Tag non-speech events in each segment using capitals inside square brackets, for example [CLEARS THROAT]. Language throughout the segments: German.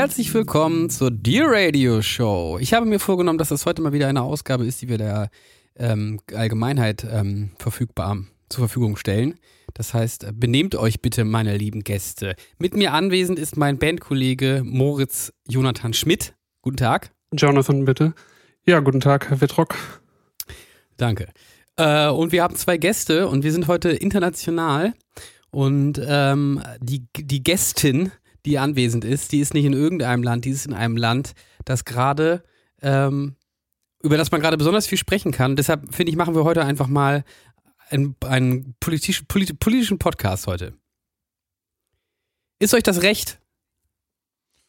Herzlich willkommen zur Dear Radio Show. Ich habe mir vorgenommen, dass das heute mal wieder eine Ausgabe ist, die wir der ähm, Allgemeinheit ähm, verfügbar zur Verfügung stellen. Das heißt, benehmt euch bitte, meine lieben Gäste. Mit mir anwesend ist mein Bandkollege Moritz Jonathan Schmidt. Guten Tag. Jonathan, bitte. Ja, guten Tag, Herr Wittrock. Danke. Äh, und wir haben zwei Gäste und wir sind heute international. Und ähm, die, die Gästin die anwesend ist, die ist nicht in irgendeinem Land, die ist in einem Land, das gerade, ähm, über das man gerade besonders viel sprechen kann. Deshalb finde ich, machen wir heute einfach mal einen, einen politisch, polit, politischen Podcast heute. Ist euch das recht?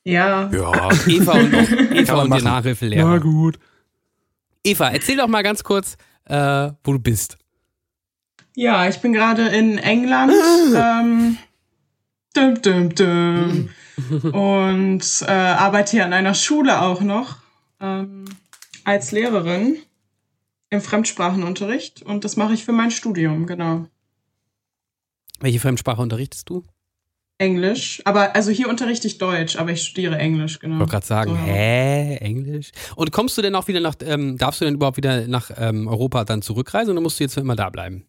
Ja. Ja. [LAUGHS] Eva und, [LAUGHS] Eva und die Nachhilfelehrer. Na gut. Eva, erzähl doch mal ganz kurz, äh, wo du bist. Ja, ich bin gerade in England. [LAUGHS] ähm, Dum, dum, dum. und äh, arbeite hier an einer Schule auch noch ähm, als Lehrerin im Fremdsprachenunterricht und das mache ich für mein Studium, genau. Welche Fremdsprache unterrichtest du? Englisch, aber also hier unterrichte ich Deutsch, aber ich studiere Englisch, genau. Ich wollte gerade sagen, so. hä, Englisch? Und kommst du denn auch wieder nach, ähm, darfst du denn überhaupt wieder nach ähm, Europa dann zurückreisen oder musst du jetzt immer da bleiben?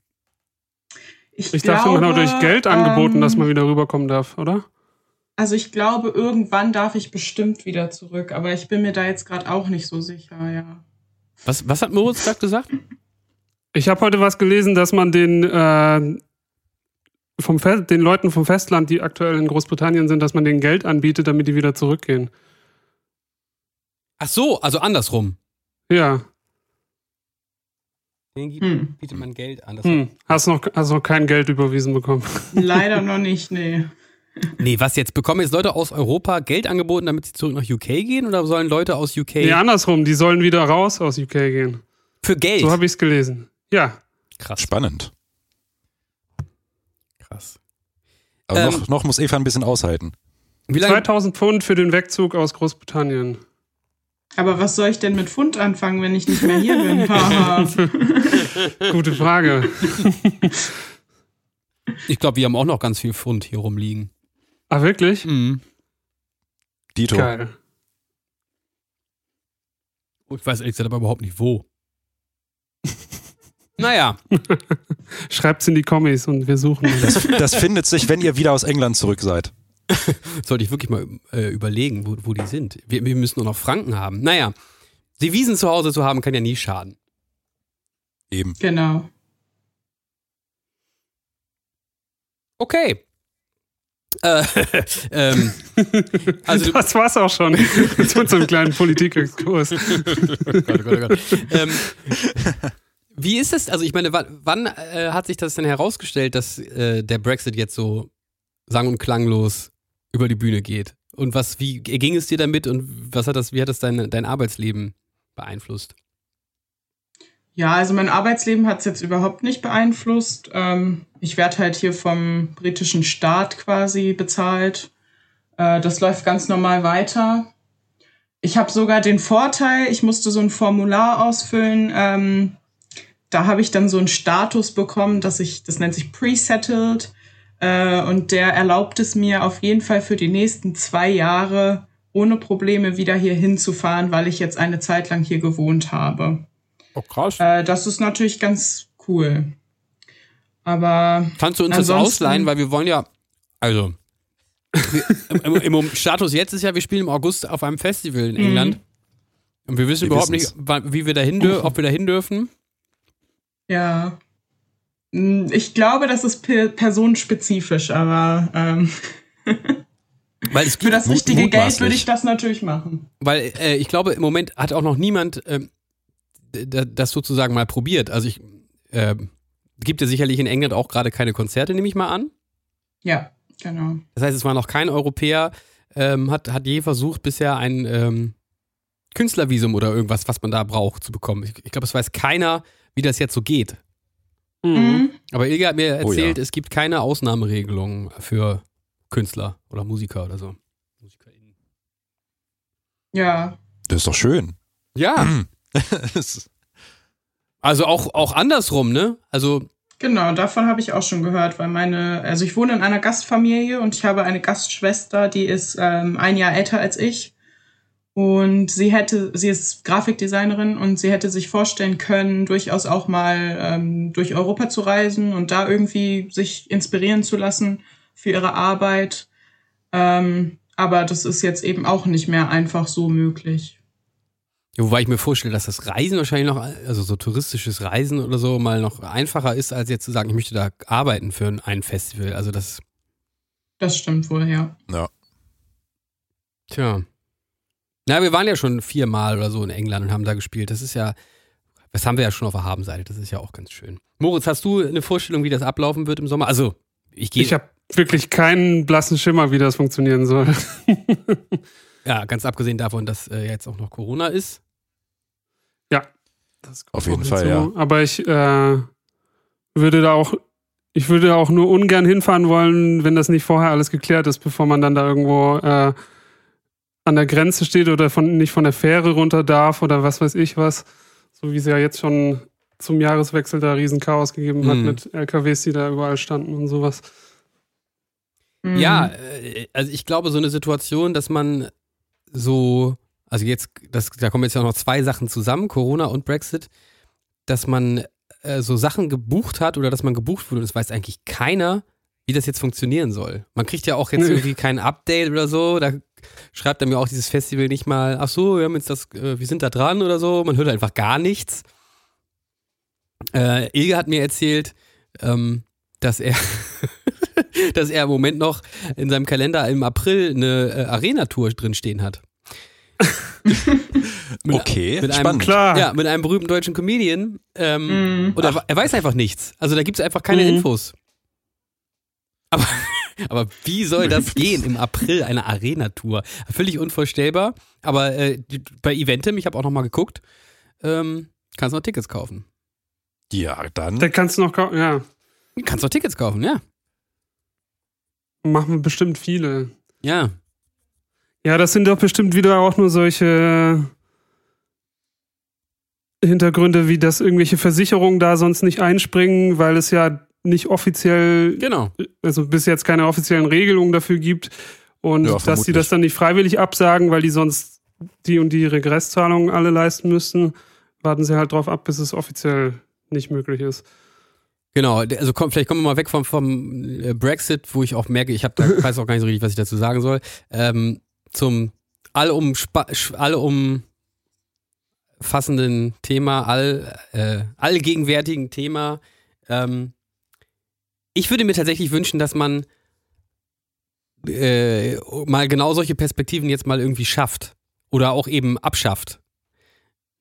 Ich, ich glaube, dachte, man hat durch Geld angeboten, ähm, dass man wieder rüberkommen darf, oder? Also ich glaube, irgendwann darf ich bestimmt wieder zurück, aber ich bin mir da jetzt gerade auch nicht so sicher, ja. Was, was hat Moritz gerade gesagt? Ich habe heute was gelesen, dass man den, äh, vom den Leuten vom Festland, die aktuell in Großbritannien sind, dass man denen Geld anbietet, damit die wieder zurückgehen. Ach so, also andersrum. Ja. Den hm. bietet man Geld an. Hm. Hast, noch, hast noch kein Geld überwiesen bekommen? Leider noch nicht, nee. [LAUGHS] Nee, was jetzt? Bekommen jetzt Leute aus Europa Geld angeboten, damit sie zurück nach UK gehen? Oder sollen Leute aus UK. Nee, andersrum. Die sollen wieder raus aus UK gehen. Für Geld? So habe ich es gelesen. Ja. Krass. Spannend. Krass. Aber ähm, noch, noch muss Eva ein bisschen aushalten. Wie 2000 Pfund für den Wegzug aus Großbritannien. Aber was soll ich denn mit Pfund anfangen, wenn ich nicht mehr hier bin? [LAUGHS] [LAUGHS] Gute Frage. ich glaube, wir haben auch noch ganz viel Pfund hier rumliegen. Ah, wirklich? Mhm. Dito. Geil. Oh, ich weiß ehrlich gesagt aber überhaupt nicht wo. [LAUGHS] naja. Schreibt's in die Kommis und wir suchen. Das, das findet sich, wenn ihr wieder aus England zurück seid. [LAUGHS] Sollte ich wirklich mal äh, überlegen, wo, wo die sind. Wir, wir, müssen nur noch Franken haben. Naja, Devisen zu Hause zu haben, kann ja nie schaden. Eben. Genau. Okay. Äh, [LAUGHS] ähm, also das war's auch schon mit so einem kleinen Politikexkurs. [LAUGHS] oh oh. Ähm, wie ist es? Also ich meine, wann, wann äh, hat sich das denn herausgestellt, dass äh, der Brexit jetzt so sang- und klanglos über die Bühne geht. Und was, wie ging es dir damit und was hat das, wie hat das dein, dein Arbeitsleben beeinflusst? Ja, also mein Arbeitsleben hat es jetzt überhaupt nicht beeinflusst. Ähm, ich werde halt hier vom britischen Staat quasi bezahlt. Äh, das läuft ganz normal weiter. Ich habe sogar den Vorteil, ich musste so ein Formular ausfüllen. Ähm, da habe ich dann so einen Status bekommen, dass ich, das nennt sich pre-settled. Äh, und der erlaubt es mir auf jeden Fall für die nächsten zwei Jahre ohne Probleme wieder hier hinzufahren, weil ich jetzt eine Zeit lang hier gewohnt habe. Oh, krass. Äh, das ist natürlich ganz cool. Aber. Kannst du uns das ausleihen, weil wir wollen ja, also, im, im, Status jetzt ist ja, wir spielen im August auf einem Festival in England. Mhm. Und wir wissen wir überhaupt wissen's. nicht, wie wir dahin, ob wir dahin dürfen. Ja. Hm, ich glaube, das ist personenspezifisch, aber. Ähm [LAUGHS] Weil es Für das richtige Geld würde ich das natürlich machen. Weil äh, ich glaube, im Moment hat auch noch niemand d- das sozusagen mal probiert. Also ich äh, gibt ja sicherlich in England auch gerade keine Konzerte, nehme ich mal an. Ja, genau. Das heißt, es war noch kein Europäer, ähm, hat, hat je versucht, bisher ein ähm, Künstlervisum oder irgendwas, was man da braucht, zu bekommen. Ich, ich glaube, es weiß keiner, wie das jetzt so geht. Mhm. Mhm. Aber Ilga hat mir Oh ja. erzählt, es gibt keine Ausnahmeregelung für Künstler oder Musiker oder so. MusikerInnen. Ja. Das ist doch schön. Ja, Das- [LAUGHS] also auch, auch andersrum, ne? Also, Genau, davon habe ich auch schon gehört, weil meine, also ich wohne in einer Gastfamilie und ich habe eine Gastschwester, die ist ähm, ein Jahr älter als ich. Und sie hätte, sie ist Grafikdesignerin und sie hätte sich vorstellen können, durchaus auch mal ähm, durch Europa zu reisen und da irgendwie sich inspirieren zu lassen für ihre Arbeit. Ähm, aber das ist jetzt eben auch nicht mehr einfach so möglich. Ja, Wobei ich mir vorstelle, dass das Reisen wahrscheinlich noch, also so touristisches Reisen oder so, mal noch einfacher ist, als jetzt zu sagen, ich möchte da arbeiten für ein- Festival. Also das, Das stimmt wohl, ja. tja. Na, wir waren ja schon viermal oder so in England und haben da gespielt. Das ist ja, das haben wir ja schon auf der Habenseite. Das ist ja auch ganz schön. Moritz, hast du eine Vorstellung, wie das ablaufen wird im Sommer? Also, ich gehe, Ich habe wirklich keinen blassen Schimmer, wie das funktionieren soll. [LAUGHS] ja, ganz abgesehen davon, dass äh, jetzt auch noch Corona ist. Das Auf kommt jeden noch Fall, hinzu. Aber ich äh, würde da auch, ich würde auch nur ungern hinfahren wollen, wenn das nicht vorher alles geklärt ist, bevor man dann da irgendwo äh, an der Grenze steht oder von, nicht von der Fähre runter darf oder was weiß ich was. So wie es ja jetzt schon zum Jahreswechsel da riesen Chaos gegeben hat Mhm. mit LKWs, die da überall standen und sowas. Mhm. Ja, äh, also ich glaube, so eine Situation, dass man so, also jetzt, das, da kommen jetzt ja noch zwei Sachen zusammen, Corona und Brexit, dass man äh, so Sachen gebucht hat oder dass man gebucht wurde und es weiß eigentlich keiner, wie das jetzt funktionieren soll. Man kriegt ja auch jetzt irgendwie kein Update oder so, da schreibt er mir auch dieses Festival nicht mal, ach so, wir haben jetzt das, äh, wir sind da dran oder so, man hört einfach gar nichts. Äh, Ilge hat mir erzählt, ähm, dass er, [LAUGHS] dass er im Moment noch in seinem Kalender im April eine äh, Arena-Tour drinstehen hat. [LAUGHS] Mit- Okay, mit einem, spannend. Klar. Ja, mit einem berühmten deutschen Comedian. Ähm, Mhm. und er, er weiß einfach nichts. Also da gibt es einfach keine Mhm. Infos. Aber, aber wie soll das gehen im April eine Arena-Tour? Völlig unvorstellbar. Aber äh, bei Eventim, ich habe auch noch mal geguckt, ähm, kannst noch Tickets kaufen. Ja, dann. Da kannst du noch, kau- ja, Kannst noch Tickets kaufen, ja. machen bestimmt viele. Ja. Ja, das sind doch bestimmt wieder auch nur solche Hintergründe, wie dass irgendwelche Versicherungen da sonst nicht einspringen, weil es ja nicht offiziell, Genau. also bis jetzt keine offiziellen Regelungen dafür gibt und Ja, dass die vermutlich. das dann nicht freiwillig absagen, weil die sonst die und die Regresszahlungen alle leisten müssten, warten sie halt drauf ab, bis es offiziell nicht möglich ist. Genau, also komm, vielleicht kommen wir mal weg vom, vom äh, Brexit, wo ich auch merke, ich hab da, weiß auch gar nicht so richtig, was ich dazu sagen soll, ähm, zum allum, allumfassenden Thema, all, äh, allgegenwärtigen Thema. Ähm, ich würde mir tatsächlich wünschen, dass man äh, mal genau solche Perspektiven jetzt mal irgendwie schafft oder auch eben abschafft.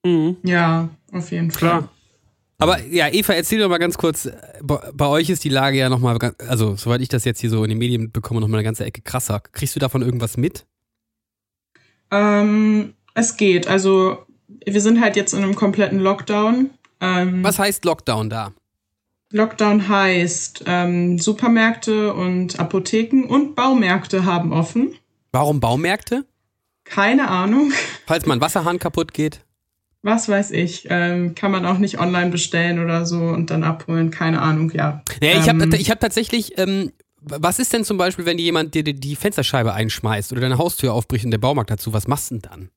Mhm. Ja, auf jeden Fall. Klar. Aber ja, Eva, erzähl doch mal ganz kurz, bei, bei euch ist die Lage ja nochmal, also soweit ich das jetzt hier so in den Medien bekomme, nochmal eine ganze Ecke krasser. Kriegst du davon irgendwas mit? Ähm, es geht. Also, wir sind halt jetzt in einem kompletten Lockdown. Ähm, Was heißt Lockdown da? Lockdown heißt, ähm, Supermärkte und Apotheken und Baumärkte haben offen. Warum Baumärkte? Keine Ahnung. Falls mein Wasserhahn kaputt geht? Was weiß ich. Ähm, kann man auch nicht online bestellen oder so und dann abholen. Keine Ahnung, ja. Nee, ich habe Ähm, ich hab tatsächlich, ähm, was ist denn zum Beispiel, wenn jemand dir die, die Fensterscheibe einschmeißt oder deine Haustür aufbricht und der Baumarkt dazu, was machst du denn dann?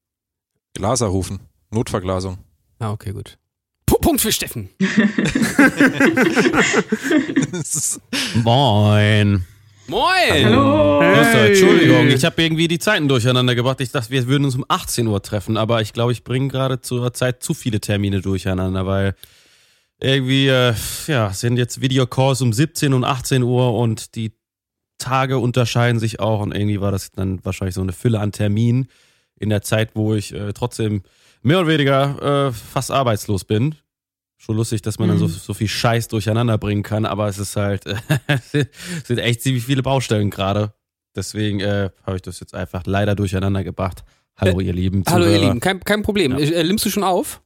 Glaser rufen. Notverglasung. Ah, okay, gut. P Punkt für Steffen. [LAUGHS] Moin. Moin! Hallo. Hey. Entschuldigung, ich habe irgendwie die Zeiten durcheinander gebracht. Ich dachte, wir würden uns um 18 Uhr treffen, aber ich glaube, ich bringe gerade zur Zeit zu viele Termine durcheinander, weil irgendwie, äh, ja, sind jetzt Videocalls um 17 und 18 Uhr und die Tage unterscheiden sich auch und irgendwie war das dann wahrscheinlich so eine Fülle an Terminen in der Zeit, wo ich äh, trotzdem mehr oder weniger äh, fast arbeitslos bin. Schon lustig, dass man dann so, Mhm. so viel Scheiß durcheinander bringen kann, aber es ist halt, [LAUGHS] es sind echt ziemlich viele Baustellen gerade. Deswegen äh, habe ich das jetzt einfach leider durcheinander gebracht. Hallo, ihr lieben Hallo ihr Zuhörer. Lieben, kein, kein Problem. Ja. Äh, nimmst du schon auf?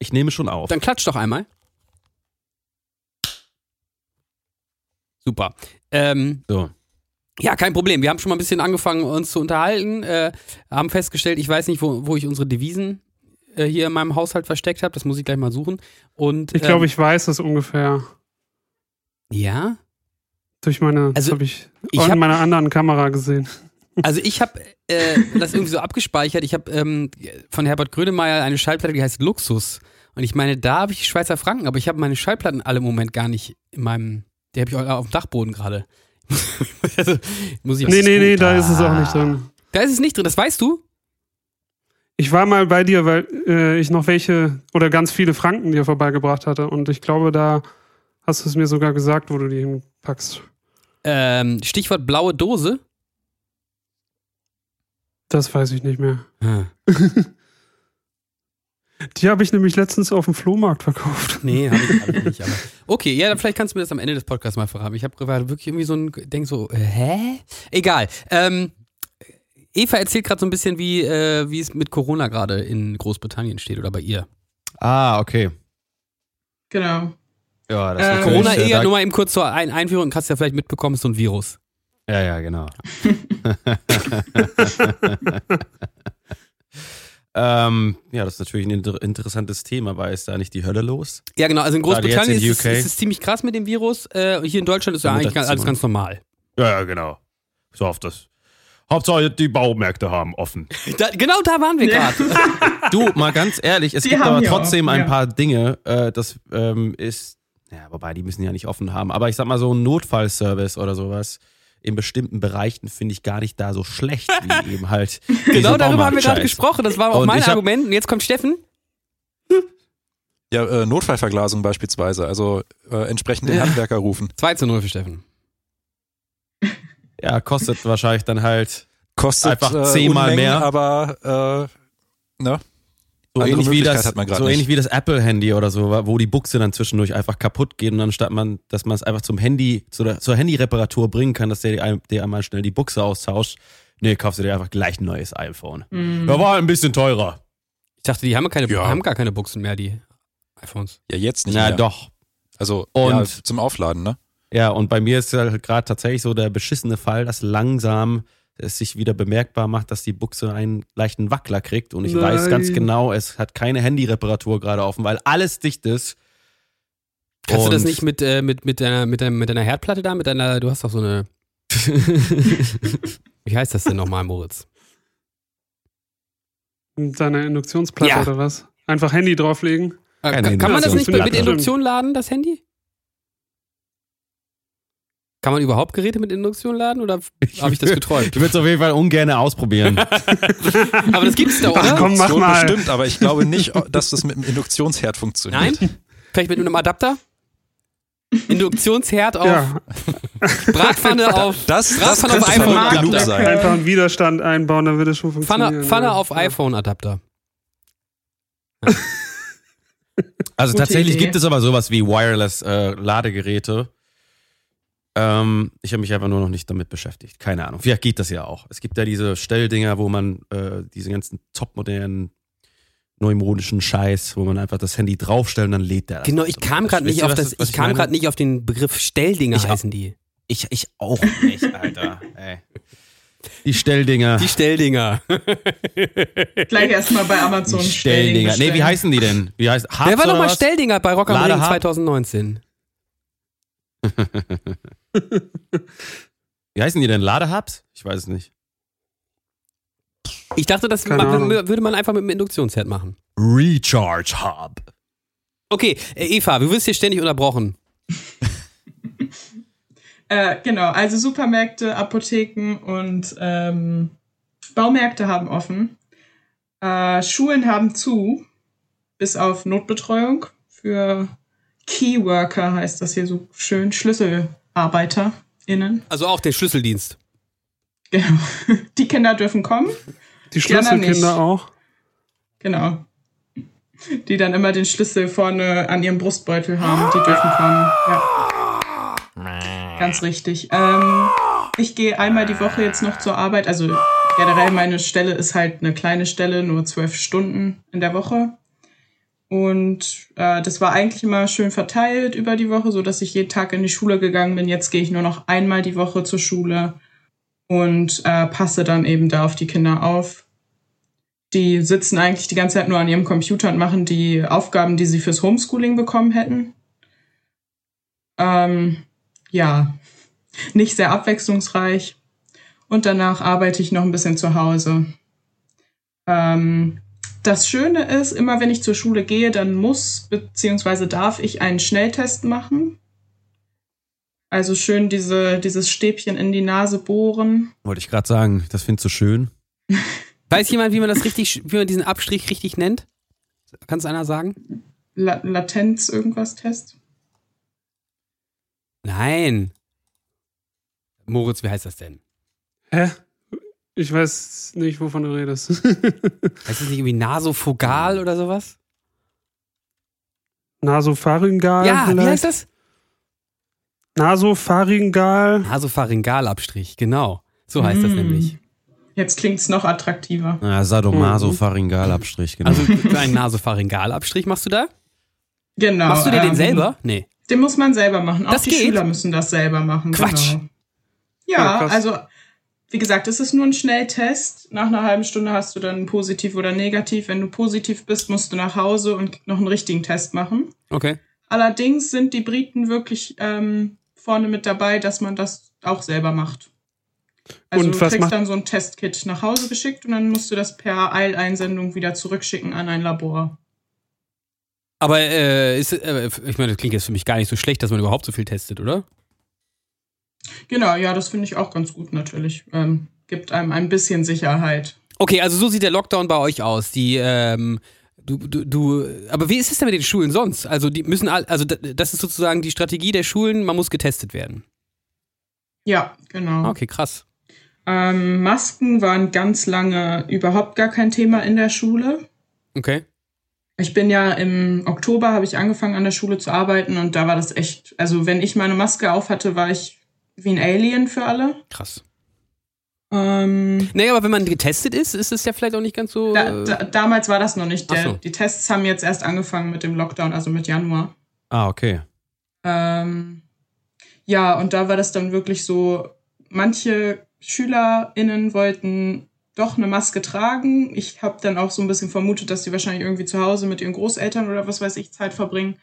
Ich nehme schon auf. Dann klatsch doch einmal. Super. Ähm, So. ja, kein Problem. Wir haben schon mal ein bisschen angefangen, uns zu unterhalten. Äh, haben festgestellt, ich weiß nicht, wo, wo ich unsere Devisen äh, hier in meinem Haushalt versteckt habe. Das muss ich gleich mal suchen. Und Ich glaube, ähm, ich weiß es ungefähr. Ja. Durch meine, Also, das habe ich, ich in hab- meiner anderen Kamera gesehen. [LAUGHS] Also ich habe äh, das irgendwie so abgespeichert. Ich habe ähm, von Herbert Grönemeyer eine Schallplatte, die heißt Luxus. Und ich meine, da habe ich Schweizer Franken, aber ich habe meine Schallplatten alle im Moment gar nicht in meinem. Die habe ich auf dem Dachboden gerade. [LAUGHS] also, muss ich Nee, nee, nee, da ist es auch nicht drin. Da ist es nicht drin, das weißt du? Ich war mal bei dir, weil äh, ich noch welche oder ganz viele Franken dir vorbeigebracht hatte. Und ich glaube, da hast du es mir sogar gesagt, wo du die hinpackst. Ähm, Stichwort blaue Dose. Das weiß ich nicht mehr. Hm. [LAUGHS] Die habe ich nämlich letztens auf dem Flohmarkt verkauft. Nee, habe ich, hab ich nicht. Aber. [LAUGHS] Okay, ja, dann vielleicht kannst du mir das am Ende des Podcasts mal verraten. Ich habe gerade wirklich irgendwie so ein, denk so, äh, hä? Egal. Ähm, Eva erzählt gerade so ein bisschen, wie, äh, wie es mit Corona gerade in Großbritannien steht oder bei ihr. Ah, okay. Genau. Ja, das Äh, ist Corona äh, eher, da- nur mal eben kurz zur Ein Einführung, hast du ja vielleicht mitbekommen, ist so ein Virus. Ja, ja, genau. [LAUGHS] ähm, ja, das ist natürlich ein inter interessantes Thema, weil ist da nicht die Hölle los? Ja, genau, also in Großbritannien jetzt ist, in es- ist es ziemlich krass mit dem Virus. Äh, hier in Deutschland ist ja eigentlich alles ganz normal. Ja, ja, genau. So oft das. Hauptsache, die Baumärkte haben offen. Da, genau da waren wir Ja. gerade. [LAUGHS] Du, mal ganz ehrlich, es Die gibt aber trotzdem auch, ein ja. paar Dinge, äh, das ähm, ist, ja, wobei die müssen ja nicht offen haben, aber ich sag mal so ein Notfallservice oder sowas in bestimmten Bereichen finde ich gar nicht da so schlecht, wie [LAUGHS] eben halt. genau darüber haben wir gerade gesprochen. Das war auch Und mein hab- Argument. Und jetzt kommt Steffen. Ja, äh, Notfallverglasung beispielsweise, also äh, entsprechend den Ja. Handwerker rufen. [LAUGHS] 2 zu 0 für Steffen. Ja, kostet wahrscheinlich dann halt Kostet Einfach äh, zehnmal Unmengen, mehr. aber äh, ne? so ähnlich, wie das, so ähnlich wie das Apple-Handy oder so, wo die Buchse dann zwischendurch einfach kaputt geht und dann statt man, dass man es einfach zum Handy, zu der, zur Handyreparatur bringen kann, dass der, der einmal schnell die Buchse austauscht. Nee, kaufst du dir einfach gleich ein neues iPhone. Mhm. Ja, war ein bisschen teurer. Ich dachte, die haben, keine, Ja. haben gar keine Buchsen mehr, die iPhones. Ja, jetzt nicht Na mehr. doch. Also Und- ja, zum Aufladen, ne? Ja, und bei mir ist ja gerade tatsächlich so der beschissene Fall, dass langsam es sich wieder bemerkbar macht, dass die Buchse einen leichten Wackler kriegt. Und ich Nein. weiß ganz genau, es hat keine Handyreparatur gerade offen, weil alles dicht ist. Kannst du das Und- nicht mit, äh, mit, mit, deiner, mit, deiner, mit deiner Herdplatte da? Mit deiner, du hast doch so eine. [LAUGHS] Wie heißt das denn nochmal, Moritz? Mit deiner Induktionsplatte Ja. oder was? Einfach Handy drauflegen. Äh, kann, kann man das nicht mit. Induktion laden, das Handy? Kann man überhaupt Geräte mit Induktion laden oder habe ich das geträumt? Ich würde es auf jeden Fall ungern ausprobieren. [LAUGHS] Aber das gibt's doch, Ach oder? komm, mach mal. bestimmt, aber ich glaube nicht, dass das mit dem Induktionsherd funktioniert. Nein? Vielleicht mit einem Adapter? Induktionsherd auf Ja, Bratpfanne auf Das, das Bratpfanne könnte auf verrückt iPhone genug Adapter. sein. einfach einen Widerstand einbauen, dann wird es schon funktionieren. Pfanne, Pfanne ja. auf iPhone Adapter. Also Gute tatsächlich Idee. gibt es aber sowas wie Wireless äh, Ladegeräte. Ähm, ich habe mich einfach nur noch nicht damit beschäftigt. Keine Ahnung. Vielleicht geht das ja auch. Es gibt ja diese Stelldinger, wo man äh, diese ganzen topmodernen neumodischen Scheiß, wo man einfach das Handy draufstellt und dann lädt der. Genau, ich kam gerade nicht auf das, ich kam meine? gerade nicht auf den Begriff Stelldinger Ich heißen die. Ich, ich auch nicht, Alter. [LAUGHS] Ey. Die Stelldinger. Die Stelldinger. [LAUGHS] Gleich erstmal bei Amazon Die Stelldinger. Stelldinger. Nee, wie heißen die denn? Wie heißt Wer Hubs war nochmal? Stelldinger bei Rock am Ring Ladehub? 2019? [LAUGHS] [LAUGHS] Wie heißen die denn? Ladehubs? Ich weiß es nicht. Ich dachte, das Keine ma- Ahnung. würde man einfach mit einem Induktionsherd machen. Recharge Hub. Okay, äh, Eva, du wirst hier ständig unterbrochen. [LAUGHS] Äh, genau, also Supermärkte, Apotheken und ähm, Baumärkte haben offen. Äh, Schulen haben zu, bis auf Notbetreuung für Keyworker heißt das hier so schön, Schlüsselarbeiter. Innen. Also auch den Schlüsseldienst. Genau. [LAUGHS] Die Kinder dürfen kommen. Die. Schlüsselkinder auch. Genau. Die dann immer den Schlüssel vorne an ihrem Brustbeutel haben. Die dürfen kommen. Ja. Ganz richtig. Ähm, ich gehe einmal die Woche jetzt noch zur Arbeit. Also generell meine Stelle ist halt eine kleine Stelle, nur zwölf Stunden in der Woche. Und äh, das war eigentlich immer schön verteilt über die Woche, so dass ich jeden Tag in die Schule gegangen bin. Jetzt gehe ich nur noch einmal die Woche zur Schule und äh, passe dann eben da auf die Kinder auf. Die sitzen eigentlich die ganze Zeit nur an ihrem Computer und machen die Aufgaben, die sie fürs Homeschooling bekommen hätten. Ähm, ja, nicht sehr abwechslungsreich. Und danach arbeite ich noch ein bisschen zu Hause. Ähm, das Schöne ist, immer wenn ich zur Schule gehe, dann muss bzw. darf ich einen Schnelltest machen. Also schön diese, dieses Stäbchen in die Nase bohren. Wollte ich gerade sagen, das findest du schön. [LAUGHS] Weiß jemand, wie man das richtig, wie man diesen Abstrich richtig nennt? Kann es einer sagen? La Latenz irgendwas Test. Nein. Moritz, wie heißt das denn? Hä? Ich weiß nicht, wovon du redest. [LAUGHS] Heißt das nicht irgendwie Nasofogal oder sowas? Nasopharyngal ja, vielleicht? wie heißt das? Nasopharyngal. Nasopharyngalabstrich, genau. So heißt das Mm. nämlich. Jetzt klingt's noch attraktiver. Ja, Sadomaso-Pharyngalabstrich, genau. Also einen Nasopharyngalabstrich machst du da? Genau. Machst du dir den ähm, selber? Nee. Den muss man selber machen. Auch Das die geht? Schüler müssen das selber machen. Quatsch. Genau. Ja, Ja, also wie gesagt, es ist nur ein Schnelltest. Nach einer halben Stunde hast du dann positiv oder negativ. Wenn du positiv bist, musst du nach Hause und noch einen richtigen Test machen. Okay. Allerdings sind die Briten wirklich ähm, vorne mit dabei, dass man das auch selber macht. Also Und du kriegst macht- dann so ein Testkit nach Hause geschickt und dann musst du das per Eileinsendung wieder zurückschicken an ein Labor. Aber äh, ist, äh, ich meine, das klingt jetzt für mich gar nicht so schlecht, dass man überhaupt so viel testet, oder? Genau, ja, das finde ich auch ganz gut natürlich. Ähm, gibt einem ein bisschen Sicherheit. Okay, also so sieht der Lockdown bei euch aus. Die, ähm, du, du, du, aber wie ist es denn mit den Schulen sonst? Also die müssen all, also das ist sozusagen die Strategie der Schulen, man muss getestet werden. Ja, genau. Okay, krass. Ähm, Masken waren ganz lange überhaupt gar kein Thema in der Schule. Okay. Ich bin ja im Oktober habe ich angefangen an der Schule zu arbeiten und da war das echt, also wenn ich meine Maske auf hatte, war ich wie ein Alien für alle. Krass. Ähm, Naja, aber wenn man getestet ist, ist es ja vielleicht auch nicht ganz so. da, äh, da, damals war das noch nicht. Der, so. Die Tests haben jetzt erst angefangen mit dem Lockdown, also mit Januar. Ah, okay. Ähm, ja, und da war das dann wirklich so, manche SchülerInnen wollten doch eine Maske tragen. Ich habe dann auch so ein bisschen vermutet, dass sie wahrscheinlich irgendwie zu Hause mit ihren Großeltern oder was weiß ich Zeit verbringen.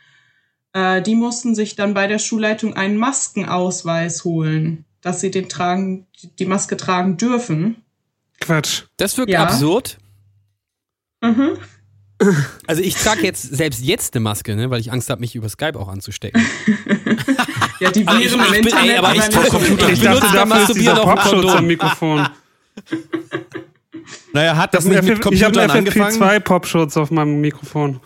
Äh, die mussten sich dann bei der Schulleitung einen Maskenausweis holen, dass sie den tragen, die Maske tragen dürfen. Quatsch. das wirkt Ja. absurd. Mhm. [LAUGHS] Also ich trage jetzt selbst jetzt eine Maske, ne, weil ich Angst habe, mich über Skype auch anzustecken. [LAUGHS] Ja, die ich- Viren ich im bin- Internet, ey, aber ich- so Computer- viel. Ich benutze ist Masturbieren Kondom. am Mikrofon. [LAUGHS] Naja, hat das, Das nicht mit ich habe einen angefangen? FFP2-Popschutz auf meinem Mikrofon.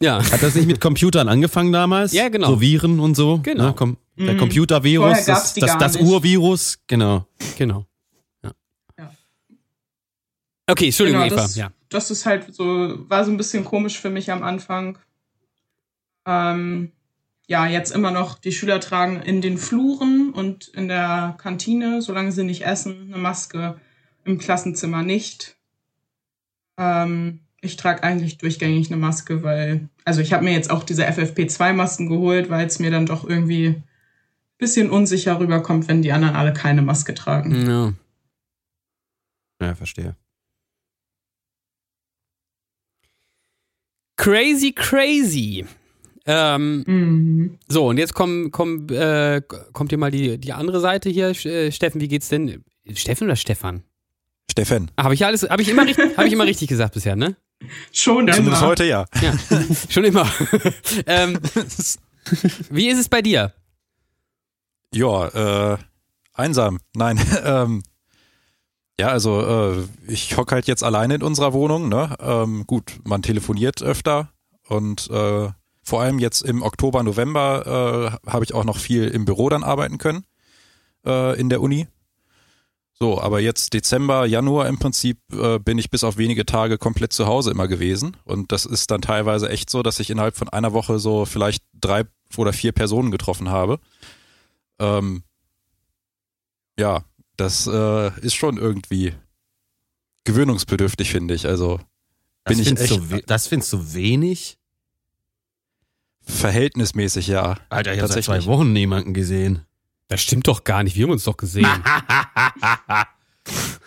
Ja. Hat das nicht mit Computern angefangen damals? Ja, genau. So Viren und so. Genau. Com Der Mhm. Computervirus, Vorher gab's das, das, das. Urvirus, genau. Genau. Ja. Ja. Okay, Entschuldigung, Genau, Eva. das, Ja. das ist halt so, war so ein bisschen komisch für mich am Anfang. Ähm, ja, jetzt immer noch, die Schüler tragen in den Fluren und in der Kantine, solange sie nicht essen, eine Maske, im Klassenzimmer nicht. Ähm, ich trage eigentlich durchgängig eine Maske, weil, also ich habe mir jetzt auch diese FFP2-Masken geholt, weil es mir dann doch irgendwie ein bisschen unsicher rüberkommt, wenn die anderen alle keine Maske tragen. ja. Ja, verstehe. Crazy, crazy. Ähm, Mhm. so, und jetzt komm, komm, äh, kommt hier mal die, die andere Seite hier. Äh, Steffen, wie geht's denn? Steffen oder Stefan? Steffen. Ah, Habe ich alles, habe ich immer richtig, habe ich immer richtig gesagt bisher, ne? Schon Zumindest immer. heute ja. Ja, [LAUGHS] schon immer. [LAUGHS] ähm, wie ist es bei dir? Ja, äh, einsam. Nein. [LAUGHS] ähm, ja, also äh, ich hocke halt jetzt alleine in unserer Wohnung. Ne? Ähm, gut, man telefoniert öfter und äh, vor allem jetzt im Oktober, November äh, habe ich auch noch viel im Büro dann arbeiten können. äh, in der Uni. So, aber jetzt Dezember, Januar im Prinzip äh, bin ich bis auf wenige Tage komplett zu Hause immer gewesen. Und das ist dann teilweise echt so, dass ich innerhalb von einer Woche so vielleicht drei oder vier Personen getroffen habe. Ähm, ja, das äh, ist schon irgendwie gewöhnungsbedürftig, finde ich. Also Das bin ich echt we- das findest du wenig? verhältnismäßig, ja. Alter, ich habe seit zwei Wochen niemanden gesehen. Das stimmt doch gar nicht. Wir haben uns doch gesehen. [LAUGHS]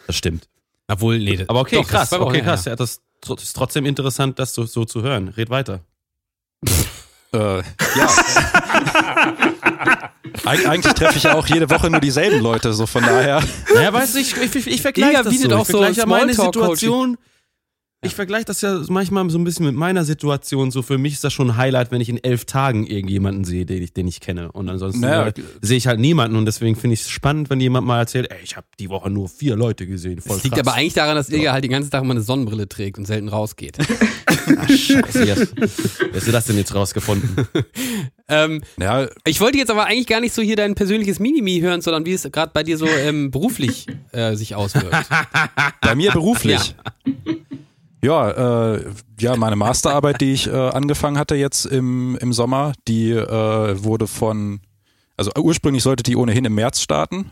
Das stimmt. Obwohl, nee. das- Aber okay, doch, krass. Okay, krass. Ja, das, ist trotzdem interessant, das so, so zu hören. Red weiter. Äh, ja. [LAUGHS] Eig eigentlich treffe ich ja auch jede Woche nur dieselben Leute, so von daher. Naja, weißt du, ich, ich, ich, ich vergleiche das so. auch Ich vergleiche ja meine. Situation. Ich vergleiche das ja manchmal so ein bisschen mit meiner Situation. So für mich ist das schon ein Highlight, wenn ich in elf Tagen irgendjemanden sehe, den ich, den ich kenne. Und ansonsten Naja, sehe ich halt niemanden. Und deswegen finde ich es spannend, wenn jemand mal erzählt, ey, ich habe die Woche nur vier Leute gesehen. Voll Das liegt krass. aber eigentlich daran, dass Ilja halt den ganzen Tag immer eine Sonnenbrille trägt und selten rausgeht. [LAUGHS] Ach, scheiße, wie hast, wie hast du das denn jetzt rausgefunden? [LAUGHS] ähm, Ja, ich wollte jetzt aber eigentlich gar nicht so hier dein persönliches Minimi hören, sondern wie es gerade bei dir so ähm, beruflich äh, sich auswirkt. [LAUGHS] bei mir beruflich. Ja, äh, ja, meine Masterarbeit, die ich äh, angefangen hatte jetzt im, im Sommer, die äh, wurde von, also ursprünglich sollte die ohnehin im März starten,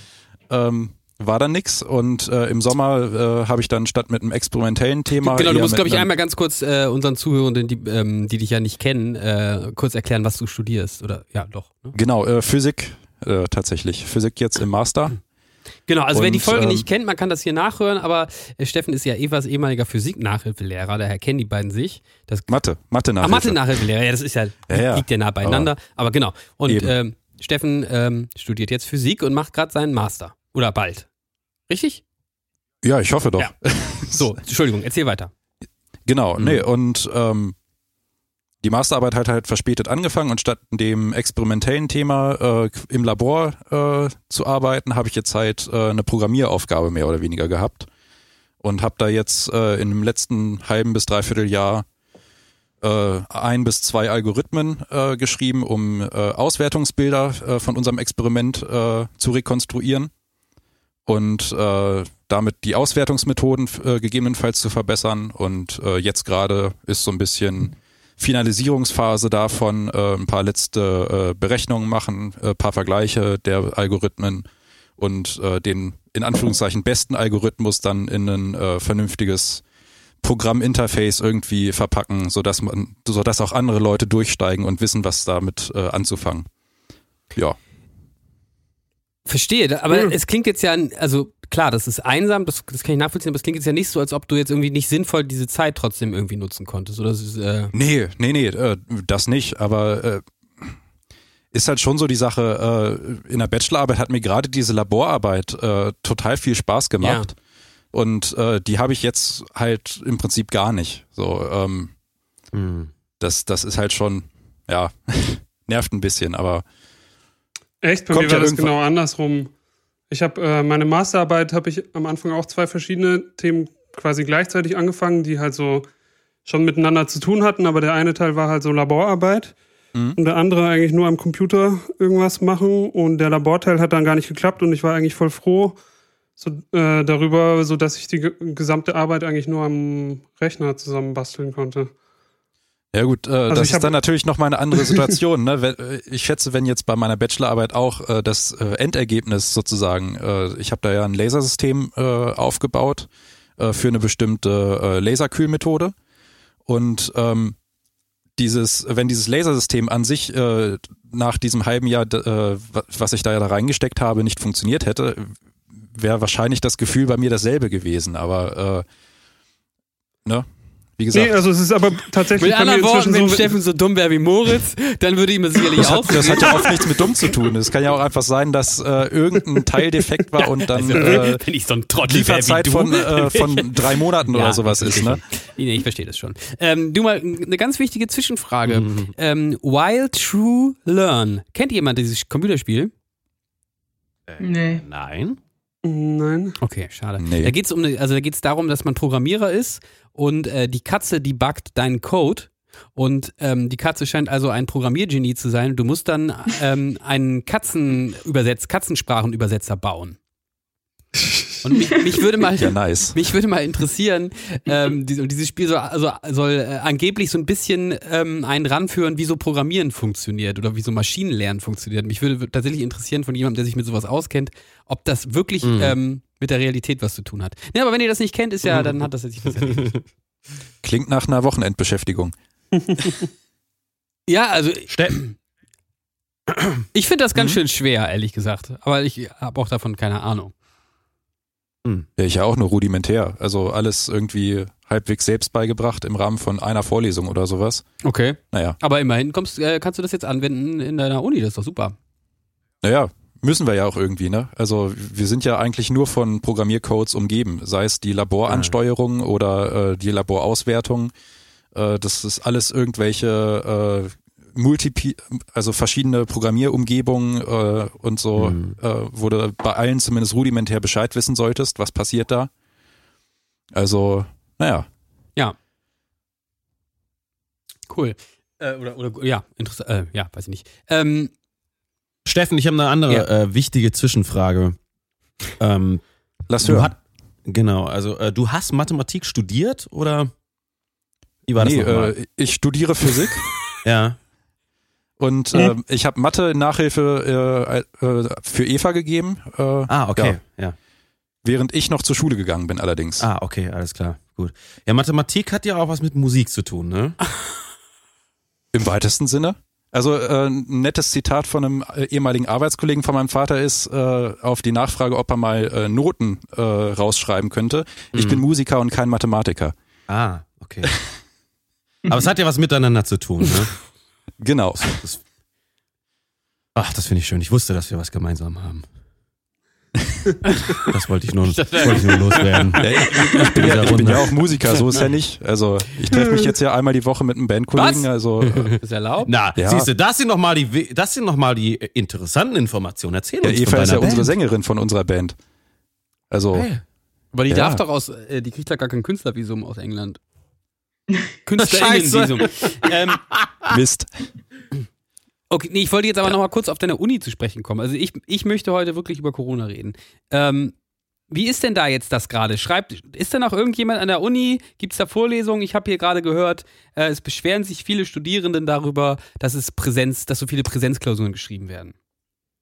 [LAUGHS] ähm, war dann nix und äh, im Sommer äh, habe ich dann statt mit einem experimentellen Thema. genau, du musst, glaube ich, einmal ganz kurz äh, unseren Zuhörenden, die, ähm, die dich ja nicht kennen, kurz erklären, was du studierst. Oder ja, doch. Ne? Genau, äh, Physik äh, tatsächlich. Physik jetzt im Master. Genau, also wer die Und, Folge ähm, nicht kennt, man kann das hier nachhören, aber äh, Steffen ist ja Evas ehemaliger Physik-Nachhilfelehrer, daher kennen die beiden sich. Das, Mathe, Mathe ah, Mathe-Nachhilfelehrer, ja, das ist ja, ja. liegt ja nah beieinander, aber, genau. Und ähm, Steffen ähm, studiert jetzt Physik und macht gerade seinen Master. Oder bald. Richtig? Ja, ich hoffe doch. Ja. So, [LAUGHS] Entschuldigung, erzähl weiter. Genau, Mhm. nee, und ähm, die Masterarbeit hat halt verspätet angefangen und statt dem experimentellen Thema äh, im Labor äh, zu arbeiten, habe ich jetzt halt äh, eine Programmieraufgabe mehr oder weniger gehabt und habe da jetzt äh, in letzten halben bis dreiviertel Jahr äh, ein bis zwei Algorithmen äh, geschrieben, um äh, Auswertungsbilder äh, von unserem Experiment äh, zu rekonstruieren und äh, damit die Auswertungsmethoden äh, gegebenenfalls zu verbessern. Und äh, jetzt gerade ist so ein bisschen Finalisierungsphase davon, äh, ein paar letzte äh, Berechnungen machen, äh, paar Vergleiche der Algorithmen und äh, den in Anführungszeichen besten Algorithmus dann in ein äh, vernünftiges Programminterface irgendwie verpacken, sodass man, sodass auch andere Leute durchsteigen und wissen, was damit äh, anzufangen. Ja. Verstehe, aber Cool. es klingt jetzt ja, also klar, das ist einsam, das, das kann ich nachvollziehen, aber es klingt jetzt ja nicht so, als ob du jetzt irgendwie nicht sinnvoll diese Zeit trotzdem irgendwie nutzen konntest. Oder ist, äh, Nee, nee, nee, äh, das nicht, aber äh, ist halt schon so die Sache, äh, in der Bachelorarbeit hat mir gerade diese Laborarbeit äh, total viel Spaß gemacht. Und äh, die habe ich jetzt halt im Prinzip gar nicht. So, ähm, Hm. das, das ist halt schon, ja, [LAUGHS] nervt ein bisschen, aber Echt? Bei mir war ja das genau andersrum. Ich habe äh, meine Masterarbeit habe ich am Anfang auch zwei verschiedene Themen quasi gleichzeitig angefangen, die halt so schon miteinander zu tun hatten, aber der eine Teil war halt so Laborarbeit Mhm. und der andere eigentlich nur am Computer irgendwas machen und der Laborteil hat dann gar nicht geklappt und ich war eigentlich voll froh so, äh, darüber, so dass ich die ge gesamte Arbeit eigentlich nur am Rechner zusammenbasteln konnte. Ja gut, äh, das Also ich ist dann natürlich nochmal eine andere [LAUGHS] Situation. Ne? Äh, Ich schätze, wenn jetzt bei meiner Bachelorarbeit auch äh, das äh, Endergebnis sozusagen, äh, ich habe da ja ein Lasersystem äh, aufgebaut äh, für eine bestimmte äh, Laserkühlmethode und ähm, dieses, wenn dieses Lasersystem an sich äh, nach diesem halben Jahr, äh, wa- was ich da ja da reingesteckt habe, nicht funktioniert hätte, wäre wahrscheinlich das Gefühl bei mir dasselbe gewesen. Aber äh, ne, wie gesagt. Nee, also es ist aber tatsächlich mit anderen Worten, wenn so, Steffen so dumm wäre wie Moritz, dann würde ihm das sicherlich Das auch hat, das hat ja oft nichts mit dumm zu tun. Es kann ja auch einfach sein, dass äh, irgendein [LAUGHS] Teil defekt war und dann [LAUGHS] äh, wenn ich so ein Trottel Lieferzeit du. von, äh, [LAUGHS] von drei Monaten Ja, oder sowas ist. Ne? Nee, nee, ich verstehe das schon. Ähm, du mal, eine ganz wichtige Zwischenfrage. Mhm. Ähm, Wild True Learn. Kennt jemand dieses Computerspiel? Nee. Nein. Nein. Okay, schade. Nee. Da geht es um, also da geht's darum, dass man Programmierer ist und äh, die Katze, die buggt deinen Code Und ähm, die Katze scheint also ein Programmiergenie zu sein. Du musst dann ähm, einen Katzenübersetz, Katzensprachenübersetzer bauen. Und mich, mich würde mal, [LAUGHS] Ja, nice. mich würde mal interessieren, ähm, die, dieses Spiel soll, also, soll äh, angeblich so ein bisschen ähm, einen ranführen, wie so Programmieren funktioniert oder wie so Maschinenlernen funktioniert. Mich würde tatsächlich interessieren von jemandem, der sich mit sowas auskennt, ob das wirklich Mhm. ähm, mit der Realität was zu tun hat. Ne, aber wenn ihr das nicht kennt, ist ja, dann hat das jetzt nicht was [LAUGHS] Klingt nach einer Wochenendbeschäftigung. [LAUGHS] Ja, also Ste [CLEARS THROAT] ich finde das ganz Mhm. schön schwer, ehrlich gesagt. Aber ich habe auch davon keine Ahnung. Ja, ich ja auch nur rudimentär. Also alles irgendwie halbwegs selbst beigebracht im Rahmen von einer Vorlesung oder sowas. Okay. Naja, Aber immerhin kommst, äh, kannst du das jetzt anwenden in deiner Uni, das ist doch super. naja, müssen wir ja auch irgendwie, ne? Also wir sind ja eigentlich nur von Programmiercodes umgeben, sei es die Laboransteuerung oder äh, die Laborauswertung. Äh, das ist alles irgendwelche äh, Multipi also verschiedene Programmierumgebungen äh, und so, Mhm. äh, wo du bei allen zumindest rudimentär Bescheid wissen solltest, was passiert da. Also, naja, Cool. Äh, oder, oder, ja, interessant. Äh, ja, weiß ich nicht. Ähm, Steffen, ich habe eine andere Ja. äh, wichtige Zwischenfrage. Ähm, lass du hören. hat, genau, also äh, du hast Mathematik studiert oder wie war das nee, äh, ich studiere Physik [LAUGHS] ja. und Mhm. äh, ich habe Mathe Nachhilfe äh, äh, für Eva gegeben, äh, Ah, okay. Ja. während ich noch zur Schule gegangen bin allerdings. Ah, okay, alles klar. Gut. Ja, Mathematik hat ja auch was mit Musik zu tun, ne? Im weitesten Sinne. Also äh, ein nettes Zitat von einem äh, ehemaligen Arbeitskollegen von meinem Vater ist äh, auf die Nachfrage, ob er mal äh, Noten äh, rausschreiben könnte. Ich Mhm. bin Musiker und kein Mathematiker. Ah, okay. Aber es hat ja was miteinander zu tun, ne? [LAUGHS] Genau. Das, ach, das finde ich schön. Ich wusste, dass wir was gemeinsam haben. Das wollte ich nur, das wollte ich nur loswerden. Ja, ich, ich, bin ja, ich bin ja auch Musiker, so ist ja nicht. Also ich treffe mich jetzt ja einmal die Woche mit einem Bandkollegen. Was? Also äh, [LAUGHS] ist erlaubt? Na, Ja. siehst du, das sind nochmal die, das sind noch mal die interessanten Informationen. Erzähl ja, uns von Eva ist ja deiner unsere Band. Sängerin von unserer Band. Also Hey. Aber die Ja. darf doch aus, äh, die kriegt doch gar kein Künstlervisum aus England. [LAUGHS] Künstlerinnenvisum. ähm, Mist. Okay, nee, ich wollte jetzt aber noch mal kurz auf deine Uni zu sprechen kommen. Also ich, ich möchte heute wirklich über Corona reden. Ähm, wie ist denn da jetzt das gerade? Schreibt, ist da noch irgendjemand an der Uni? Gibt es da Vorlesungen? Ich habe hier gerade gehört, äh, es beschweren sich viele Studierenden darüber, dass es Präsenz, dass so viele Präsenzklausuren geschrieben werden.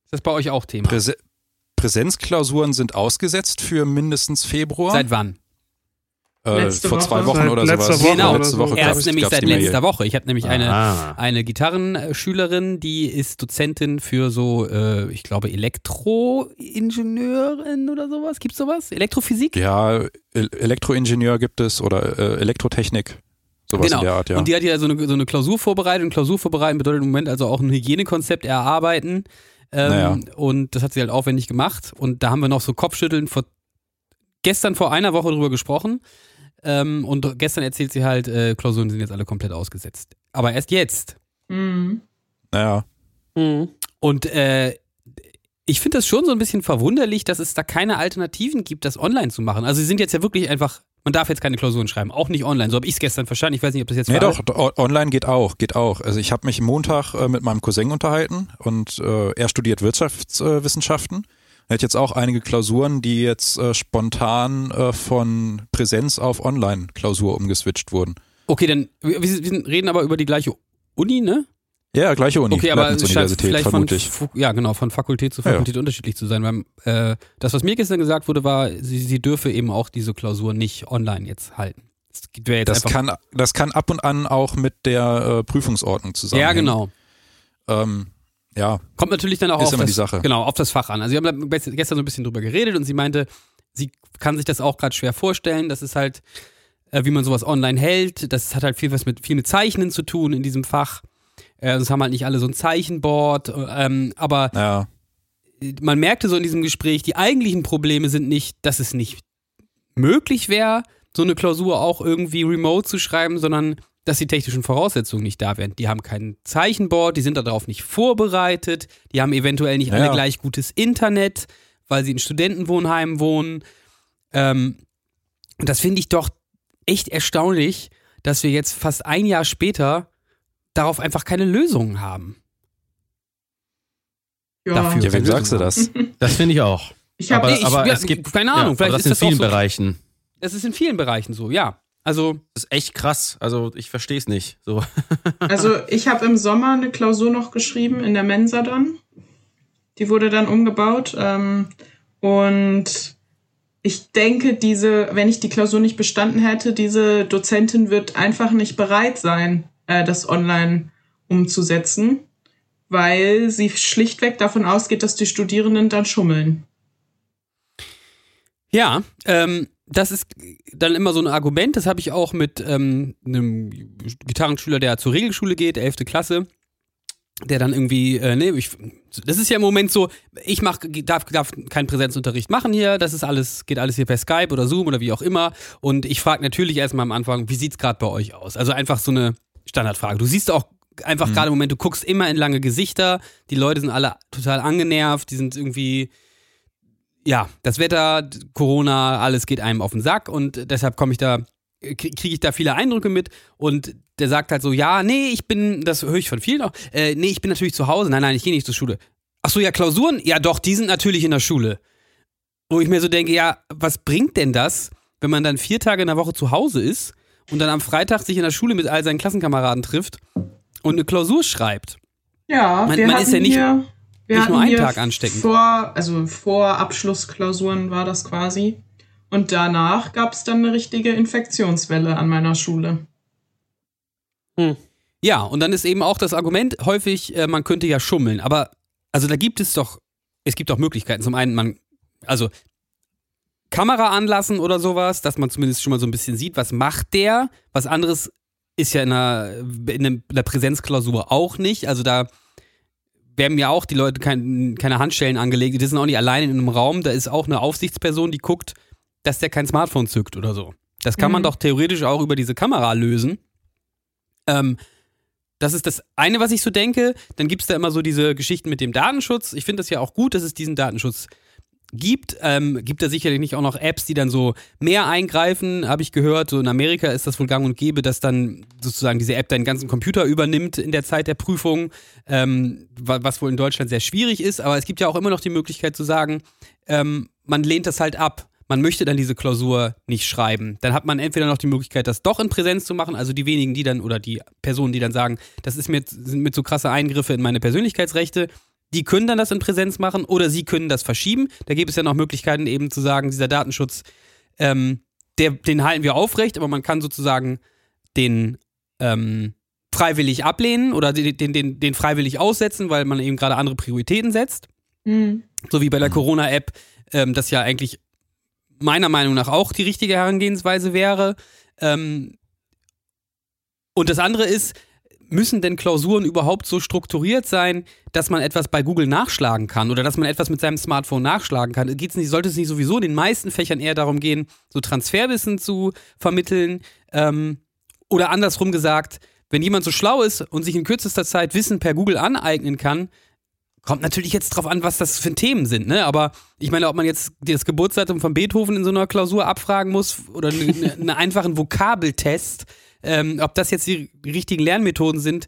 Ist das bei euch auch Thema? Präse Präsenzklausuren sind ausgesetzt für mindestens Februar. Seit wann? Äh, vor zwei Woche. Wochen Seit oder letzter sowas. Woche Genau. letzte so. Woche Erst nämlich seit letzter Woche. Ich habe nämlich eine, Ah. eine Gitarrenschülerin, die ist Dozentin für so, äh, ich glaube, Elektroingenieurin oder sowas. Gibt's sowas? Elektrophysik? Ja, El Elektroingenieur gibt es oder äh, Elektrotechnik. Sowas Genau. in der Art, ja. Und die hat ja so eine, so eine Klausur vorbereitet. Und Klausur vorbereiten bedeutet im Moment also auch ein Hygienekonzept erarbeiten. Ähm, Naja. Und das hat sie halt aufwendig gemacht. Und da haben wir noch so Kopfschütteln vor gestern vor einer Woche drüber gesprochen. Ähm, und gestern erzählt sie halt, äh, Klausuren sind jetzt alle komplett ausgesetzt. Aber erst jetzt. Mhm. naja. Und äh, ich finde das schon so ein bisschen verwunderlich, dass es da keine Alternativen gibt, das online zu machen. Also sie sind jetzt ja wirklich einfach, man darf jetzt keine Klausuren schreiben, auch nicht online. So habe ich es gestern verstanden. Ich weiß nicht, ob das jetzt Nee, doch, online geht auch, geht auch. Also ich habe mich Montag äh, mit meinem Cousin unterhalten und äh, er studiert Wirtschaftswissenschaften. Er hat jetzt auch einige Klausuren, die jetzt äh, spontan äh, von Präsenz auf Online-Klausur umgeswitcht wurden. Okay, dann wir, wir reden aber über die gleiche Uni, ne? Ja, gleiche Uni, Okay, aber es scheint vielleicht von, vermutlich. Ja genau, von Fakultät zu Ja, ja. Fakultät unterschiedlich zu sein. Weil, äh, das, was mir gestern gesagt wurde, war, sie, sie dürfe eben auch diese Klausur nicht online jetzt halten. Das Das kann, das kann ab und an auch mit der äh, Prüfungsordnung zusammenhängen. ja, genau. Ähm, ja, Kommt natürlich dann auch Ist auf immer das, die Sache. Genau, auf das Fach an. Also wir haben gestern so ein bisschen drüber geredet und sie meinte, sie kann sich das auch gerade schwer vorstellen. Das ist halt, äh, wie man sowas online hält. Das hat halt viel was mit viel mit Zeichnen zu tun in diesem Fach. Äh, das haben halt nicht alle so ein Zeichenboard, ähm, aber ja. man merkte so in diesem Gespräch, die eigentlichen Probleme sind nicht, dass es nicht möglich wäre, so eine Klausur auch irgendwie remote zu schreiben, sondern dass die technischen Voraussetzungen nicht da wären. Die haben kein Zeichenboard, die sind darauf nicht vorbereitet, die haben eventuell nicht alle Ja. gleich gutes Internet, weil sie in Studentenwohnheimen wohnen. Ähm, und das finde ich doch echt erstaunlich, dass wir jetzt fast ein Jahr später darauf einfach keine Lösungen haben. Ja, Dafür. Ja, wem sagst du das? [LAUGHS] Das finde ich auch. Ich habe aber, Nee, ich- aber ja, es gibt keine Ahnung, ja, vielleicht aber das ist in das auch vielen so- Bereichen. Es ist in vielen Bereichen so, ja. Also, Das ist echt krass. Also ich verstehe es nicht. So. [LAUGHS] Also ich habe im Sommer eine Klausur noch geschrieben in der Mensa dann. Die wurde dann umgebaut. Ähm, und ich denke, diese, wenn ich die Klausur nicht bestanden hätte, diese Dozentin wird einfach nicht bereit sein, äh, das online umzusetzen, weil sie schlichtweg davon ausgeht, dass die Studierenden dann schummeln. ja, ähm, das ist dann immer so ein Argument, das habe ich auch mit ähm, einem Gitarrenschüler, der zur Regelschule geht, 11. Klasse, der dann irgendwie, äh, nee, ich, das ist ja im Moment so, ich mach, darf, darf keinen Präsenzunterricht machen hier, das ist alles, geht alles hier per Skype oder Zoom oder wie auch immer und ich frage natürlich erstmal am Anfang, wie sieht's gerade bei euch aus? Also einfach so eine Standardfrage. Du siehst auch einfach gerade im Moment, du guckst immer in lange Gesichter, die Leute sind alle total angenervt, die sind irgendwie, ja, das Wetter, Corona, alles geht einem auf den Sack und deshalb komme ich da, kriege ich da viele Eindrücke mit und der sagt halt so, ja, nee, ich bin, das höre ich von vielen auch, äh, nee, ich bin natürlich zu Hause, nein, nein, ich gehe nicht zur Schule. Ach so, ja, Klausuren? Ja, doch, die sind natürlich in der Schule. Wo ich mir so denke, ja, was bringt denn das, wenn man dann vier Tage in der Woche zu Hause ist und dann am Freitag sich in der Schule mit all seinen Klassenkameraden trifft und eine Klausur schreibt? Ja, Man- man ist ja nicht- wir nicht nur einen Tag ansteckend. Vor, also vor Abschlussklausuren war das quasi. Und danach gab es dann eine richtige Infektionswelle an meiner Schule. Ja, und dann ist eben auch das Argument häufig, äh, man könnte ja schummeln. Aber, also da gibt es doch, es gibt doch Möglichkeiten. Zum einen, man, also Kamera anlassen oder sowas, dass man zumindest schon mal so ein bisschen sieht, was macht der. Was anderes ist ja in einer- in einer Präsenzklausur auch nicht. Also da werden ja auch die Leute kein, keine Handschellen angelegt. Die sind auch nicht alleine in einem Raum. Da ist auch eine Aufsichtsperson, die guckt, dass der kein Smartphone zückt oder so. Das kann man Mhm. doch theoretisch auch über diese Kamera lösen. Ähm, das ist das eine, was ich so denke. Dann gibt es da immer so diese Geschichten mit dem Datenschutz. Ich finde das ja auch gut, dass es diesen Datenschutz gibt. Ähm, gibt da sicherlich nicht auch noch Apps, die dann so mehr eingreifen, habe ich gehört. So in Amerika ist das wohl gang und gäbe, dass dann sozusagen diese App deinen ganzen Computer übernimmt in der Zeit der Prüfung, ähm, wa- was wohl in Deutschland sehr schwierig ist. Aber es gibt ja auch immer noch die Möglichkeit zu sagen, ähm, man lehnt das halt ab. Man möchte dann diese Klausur nicht schreiben. Dann hat man entweder noch die Möglichkeit, das doch in Präsenz zu machen, also die wenigen, die dann, oder die Personen, die dann sagen, das ist mit, sind mit so krasse Eingriffe in meine Persönlichkeitsrechte, die können dann das in Präsenz machen oder sie können das verschieben. Da gibt es ja noch Möglichkeiten, eben zu sagen, dieser Datenschutz, ähm, der, den halten wir aufrecht, aber man kann sozusagen den ähm, freiwillig ablehnen oder den, den, den, freiwillig aussetzen, weil man eben gerade andere Prioritäten setzt. Hm. So wie bei der Corona-App, ähm, das ja eigentlich meiner Meinung nach auch die richtige Herangehensweise wäre. Ähm, und das andere ist, müssen denn Klausuren überhaupt so strukturiert sein, dass man etwas bei Google nachschlagen kann oder dass man etwas mit seinem Smartphone nachschlagen kann? Geht's nicht, sollte es nicht sowieso in den meisten Fächern eher darum gehen, so Transferwissen zu vermitteln? Ähm, oder andersrum gesagt, wenn jemand so schlau ist und sich in kürzester Zeit Wissen per Google aneignen kann, Kommt natürlich jetzt drauf an, was das für Themen sind, ne? Aber ich meine, ob man jetzt das Geburtsdatum von Beethoven in so einer Klausur abfragen muss oder einen eine einfachen Vokabeltest, ähm, ob das jetzt die richtigen Lernmethoden sind,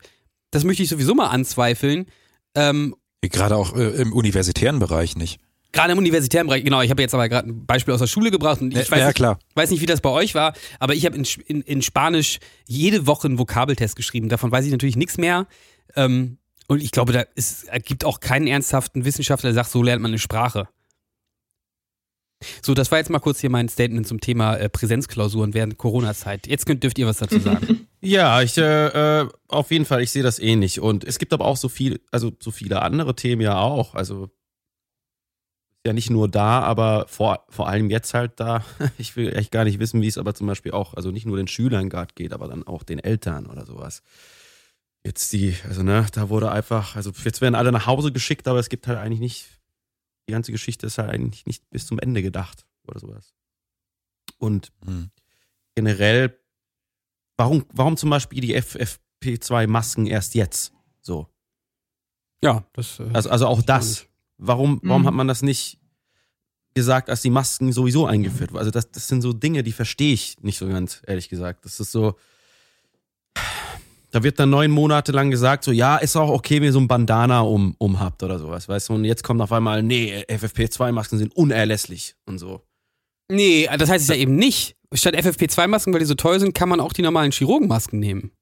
das möchte ich sowieso mal anzweifeln. Ähm, Gerade auch äh, im universitären Bereich nicht. gerade im universitären Bereich, genau, ich habe jetzt aber gerade ein Beispiel aus der Schule gebracht und ich Ja, weiß, ja, nicht, klar. weiß nicht, wie das bei euch war, aber ich habe in, in, in Spanisch jede Woche einen Vokabeltest geschrieben. Davon weiß ich natürlich nichts mehr. Ähm, und ich glaube, da ist, es gibt auch keinen ernsthaften Wissenschaftler, der sagt, so lernt man eine Sprache. So, das war jetzt mal kurz hier mein Statement zum Thema äh, Präsenzklausuren während Corona-Zeit. Jetzt könnt, dürft ihr was dazu sagen. [LAUGHS] Ja, ich äh, äh, auf jeden Fall, ich sehe das ähnlich. Und es gibt aber auch so viel, also so viele andere Themen ja auch. Also ja nicht nur da, aber vor, vor allem jetzt halt da. [LAUGHS] Ich will echt gar nicht wissen, wie es aber zum Beispiel auch, also nicht nur den Schülern gerade geht, aber dann auch den Eltern oder sowas. Jetzt die, also ne, da wurde einfach, also jetzt werden alle nach Hause geschickt, aber es gibt halt eigentlich nicht, die ganze Geschichte ist halt eigentlich nicht bis zum Ende gedacht oder sowas. Und Hm. generell, warum, warum zum Beispiel die FFP2-Masken erst jetzt? So. ja, das. Äh, Also, also auch das. Warum, warum Mhm. hat man das nicht gesagt, als die Masken sowieso eingeführt wurden? Also das, das sind so Dinge, die verstehe ich nicht so ganz, ehrlich gesagt. Das ist so, da wird dann neun Monate lang gesagt, so ja, ist auch okay, wenn ihr so ein Bandana um, um habt oder sowas, weißt du? Und jetzt kommt auf einmal, nee, FFP2-Masken sind unerlässlich und so. Nee, das heißt es ja eben nicht. Statt FFP2-Masken, weil die so teuer sind, kann man auch die normalen Chirurgenmasken nehmen.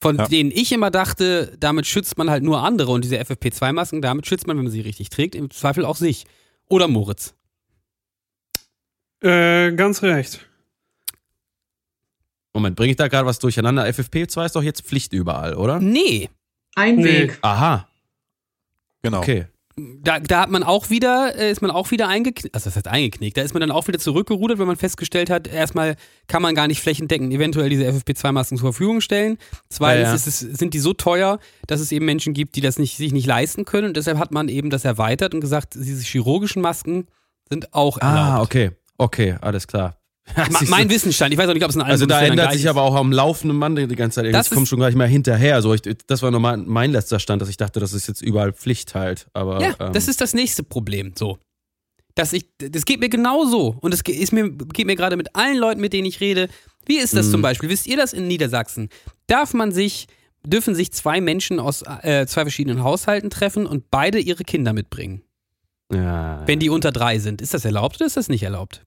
Von Ja. denen ich immer dachte, damit schützt man halt nur andere und diese FFP2-Masken, damit schützt man, wenn man sie richtig trägt, im Zweifel auch sich. Oder Moritz. Äh, ganz recht. Moment, bringe ich da gerade was durcheinander? FFP2 ist doch jetzt Pflicht überall, oder? Nee. Ein Nee. Weg. Aha, Genau. okay. Da, da hat man auch wieder, äh, ist man auch wieder eingeknickt, also das heißt eingeknickt, da ist man dann auch wieder zurückgerudert, wenn man festgestellt hat, erstmal kann man gar nicht flächendeckend eventuell diese FFP2-Masken zur Verfügung stellen. Zweitens Ja, ja. ist es, sind die so teuer, dass es eben Menschen gibt, die das nicht, sich nicht leisten können und deshalb hat man eben das erweitert und gesagt, diese chirurgischen Masken sind auch erlaubt. Ah, okay. Okay, alles klar. Mein Wissensstand, ich weiß auch nicht, ob es in allen Also da ändert sich ist. aber auch am laufenden Mann die ganze Zeit. Das Ich komme schon gar nicht mehr hinterher. So, ich, das war nochmal mein letzter Stand, dass ich dachte, das ist jetzt überall Pflicht halt. Aber Ja, ähm, das ist das nächste Problem. So. Dass ich, das geht mir genauso. Und ge- ist mir, geht mir gerade mit allen Leuten, mit denen ich rede. Wie ist das Mhm. zum Beispiel? Wisst ihr das in Niedersachsen? Darf man sich, dürfen sich zwei Menschen aus äh, zwei verschiedenen Haushalten treffen und beide ihre Kinder mitbringen? ja, Wenn die unter drei sind. Ist das erlaubt oder ist das nicht erlaubt?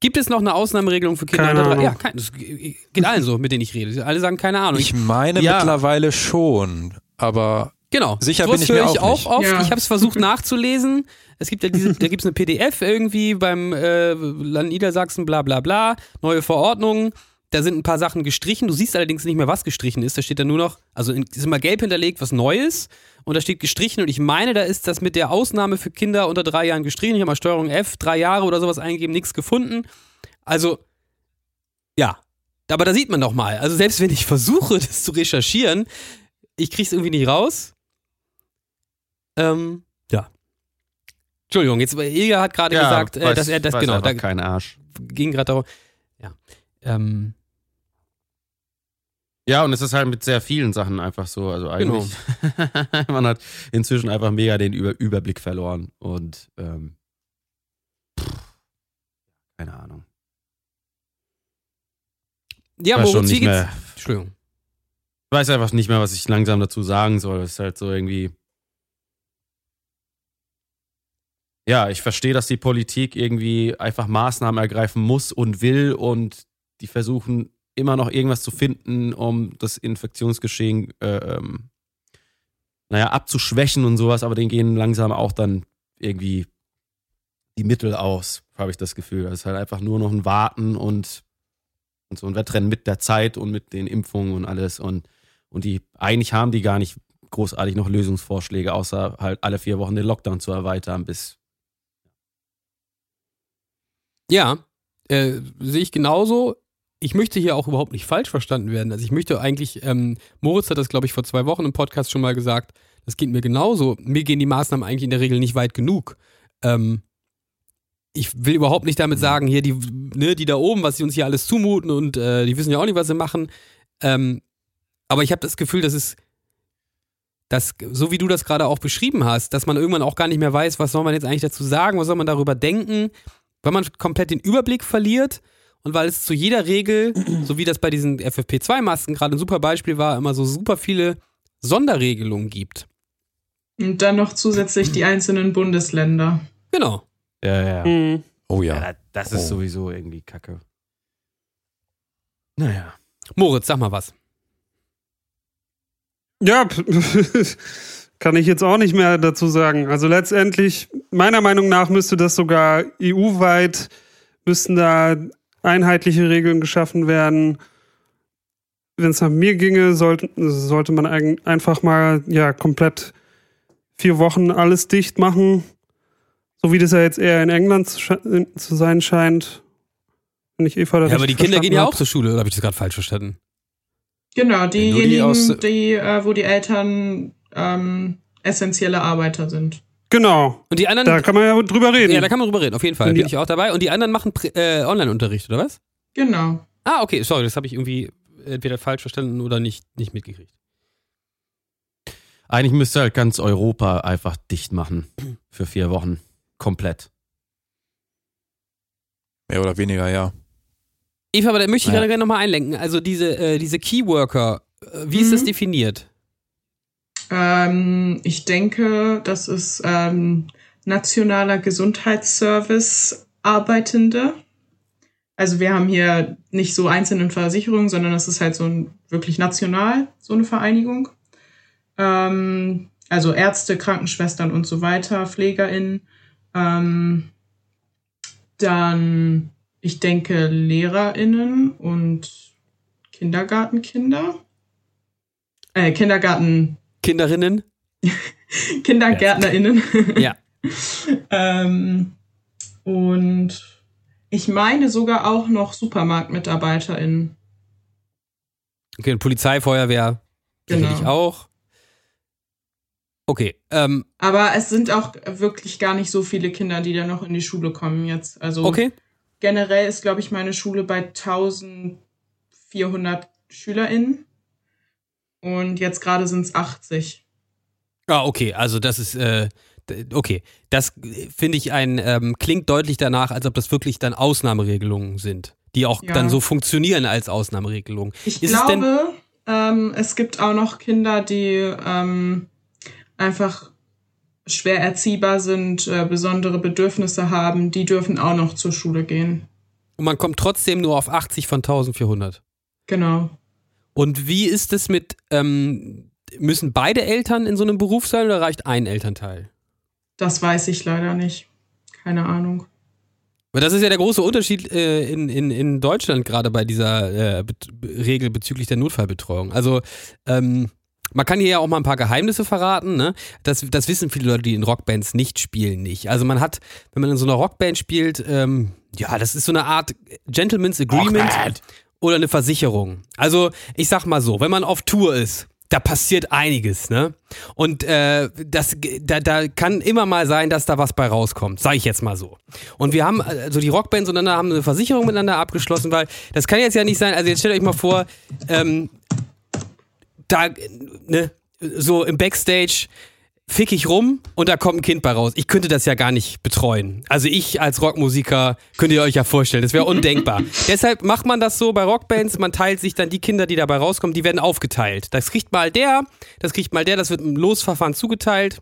Gibt es noch eine Ausnahmeregelung für Kinder Keine unter drei? Ahnung. Ja, kein, das geht allen so, mit denen ich rede. Alle sagen keine Ahnung. Ich meine Ja. mittlerweile schon, aber Genau. Sicher Sowas bin ich höre mir ich auch auch nicht. oft. Ja. Ich habe es versucht [LAUGHS] nachzulesen. Es gibt ja diese, da gibt es eine PDF irgendwie beim äh, Land Niedersachsen, bla bla bla, neue Verordnungen. Da sind ein paar Sachen gestrichen. Du siehst allerdings nicht mehr, was gestrichen ist. Da steht dann nur noch, also ist immer gelb hinterlegt, was Neues. Und da steht gestrichen. Und ich meine, da ist das mit der Ausnahme für Kinder unter drei Jahren gestrichen. Ich habe mal Steuerung F, drei Jahre oder sowas eingegeben, nichts gefunden. Also, ja. Aber da sieht man doch mal. Also selbst wenn ich versuche, [LAUGHS] das zu recherchieren, ich krieg's irgendwie nicht raus. Ähm, ja. Entschuldigung, jetzt Ilja hat gerade ja, gesagt, äh, weiß- dass er das genau, da kein Arsch. ging gerade darum. Ja. Ähm, Ja, und es ist halt mit sehr vielen Sachen einfach so. Also eigentlich, [LAUGHS] man hat inzwischen einfach mega den Über Überblick verloren und ähm, pff, keine Ahnung. ja, schon Moritz, wie nicht geht's? mehr, Entschuldigung. ich weiß einfach nicht mehr, was ich langsam dazu sagen soll. Es ist halt so irgendwie. Ja, ich verstehe, dass die Politik irgendwie einfach Maßnahmen ergreifen muss und will und die versuchen immer noch irgendwas zu finden, um das Infektionsgeschehen äh, ähm, naja, abzuschwächen und sowas, aber denen gehen langsam auch dann irgendwie die Mittel aus, habe ich das Gefühl. Das ist halt einfach nur noch ein Warten und, und so ein Wettrennen mit der Zeit und mit den Impfungen und alles. Und, und die, eigentlich haben die gar nicht großartig noch Lösungsvorschläge, außer halt alle vier Wochen den Lockdown zu erweitern bis. Ja, äh, sehe ich genauso. Ich möchte hier auch überhaupt nicht falsch verstanden werden. Also ich möchte eigentlich, ähm, Moritz hat das, glaube ich, vor zwei Wochen im Podcast schon mal gesagt, das geht mir genauso. Mir gehen die Maßnahmen eigentlich in der Regel nicht weit genug. Ähm, ich will überhaupt nicht damit sagen, hier die, ne, die da oben, was sie uns hier alles zumuten und äh, die wissen ja auch nicht, was sie machen. Ähm, aber ich habe das Gefühl, dass es, dass, so wie du das gerade auch beschrieben hast, dass man irgendwann auch gar nicht mehr weiß, was soll man jetzt eigentlich dazu sagen, was soll man darüber denken, weil man komplett den Überblick verliert und weil es zu jeder Regel, [CLEARS THROAT] so wie das bei diesen FFP2-Masken gerade ein super Beispiel war, immer so super viele Sonderregelungen gibt. Und dann noch zusätzlich die einzelnen Bundesländer. Genau. Ja, ja. Hm. oh ja. ja das ist Oh. sowieso irgendwie kacke. Naja. Moritz, sag mal was. Ja, [LAUGHS] kann ich jetzt auch nicht mehr dazu sagen. Also letztendlich, meiner Meinung nach müsste das sogar EU-weit, müssten da einheitliche Regeln geschaffen werden. Wenn es nach mir ginge, sollte, sollte man eigen- einfach mal ja komplett vier Wochen alles dicht machen. So wie das ja jetzt eher in England zu, zu sein scheint. Wenn ich Eva da Ja, aber die Kinder gehen ja auch zur Schule, oder habe ich das gerade falsch verstanden? Genau, die diejenigen, aus- die, äh, wo die Eltern ähm, essentielle Arbeiter sind. Genau, Und die anderen, da kann man ja drüber reden. ja, da kann man drüber reden, auf jeden Fall. Bin ich auch dabei. Und die anderen machen äh, Online-Unterricht, oder was? Genau. Ah, okay, sorry, das habe ich irgendwie entweder falsch verstanden oder nicht, nicht mitgekriegt. Eigentlich müsste halt ganz Europa einfach dicht machen. Für vier Wochen. Komplett. Mehr oder weniger, ja. Eva, aber da möchte ich Ja. gerne nochmal einlenken. Also diese, äh, diese Keyworker, äh, wie ist das Mhm. definiert? Ähm, ich denke, das ist ähm, nationaler Gesundheitsservice Arbeitende. Also wir haben hier nicht so einzelne Versicherungen, sondern es ist halt so ein wirklich national so eine Vereinigung. Ähm, also Ärzte, Krankenschwestern und so weiter, PflegerInnen. Ähm, dann, ich denke, LehrerInnen und Kindergartenkinder. Äh, Kindergarten, Kinderinnen? [LAUGHS] KindergärtnerInnen. Ja. [LAUGHS] ähm, und ich meine sogar auch noch SupermarktmitarbeiterInnen. Okay, und Polizei, Feuerwehr, sicherlich Genau. auch. Okay, ähm, Aber es sind auch wirklich gar nicht so viele Kinder, die da noch in die Schule kommen jetzt. Also okay. generell ist, glaube ich, meine Schule bei 1400 SchülerInnen. Und jetzt gerade sind es 80. Ah, okay, also das ist, äh, okay. Das äh, finde ich ein, ähm, klingt deutlich danach, als ob das wirklich dann Ausnahmeregelungen sind, die auch Ja. dann so funktionieren als Ausnahmeregelungen. Ich Ist es glaube, ähm, es gibt auch noch Kinder, die ähm, einfach schwer erziehbar sind, äh, besondere Bedürfnisse haben, die dürfen auch noch zur Schule gehen. Und man kommt trotzdem nur auf 80 von 1400. Genau. Und wie ist es mit, ähm, müssen beide Eltern in so einem Beruf sein oder reicht ein Elternteil? Das weiß ich leider nicht. Keine Ahnung. Weil das ist ja der große Unterschied äh, in, in, in Deutschland gerade bei dieser äh, Bet Regel bezüglich der Notfallbetreuung. Also ähm, man kann hier ja auch mal ein paar Geheimnisse verraten. Ne? Das, das wissen viele Leute, die in Rockbands nicht spielen, nicht. Also man hat, wenn man in so einer Rockband spielt, ähm, ja, das ist so eine Art Gentleman's Agreement oder eine Versicherung. Also ich sag mal so, wenn man auf Tour ist, da passiert einiges, ne? Und äh, das, da, da kann immer mal sein, dass da was bei rauskommt, sage ich jetzt mal so. Und wir haben, also die Rockbands untereinander haben eine Versicherung miteinander abgeschlossen, weil das kann jetzt ja nicht sein, also jetzt stellt euch mal vor, ähm, da, ne, so im Backstage fick ich rum und da kommt ein Kind bei raus. Ich könnte das ja gar nicht betreuen. Also ich als Rockmusiker könnt ihr euch ja vorstellen, das wäre undenkbar. [LAUGHS] Deshalb macht man das so bei Rockbands, man teilt sich dann die Kinder, die dabei rauskommen, die werden aufgeteilt. Das kriegt mal der, das kriegt mal der, das wird im Losverfahren zugeteilt.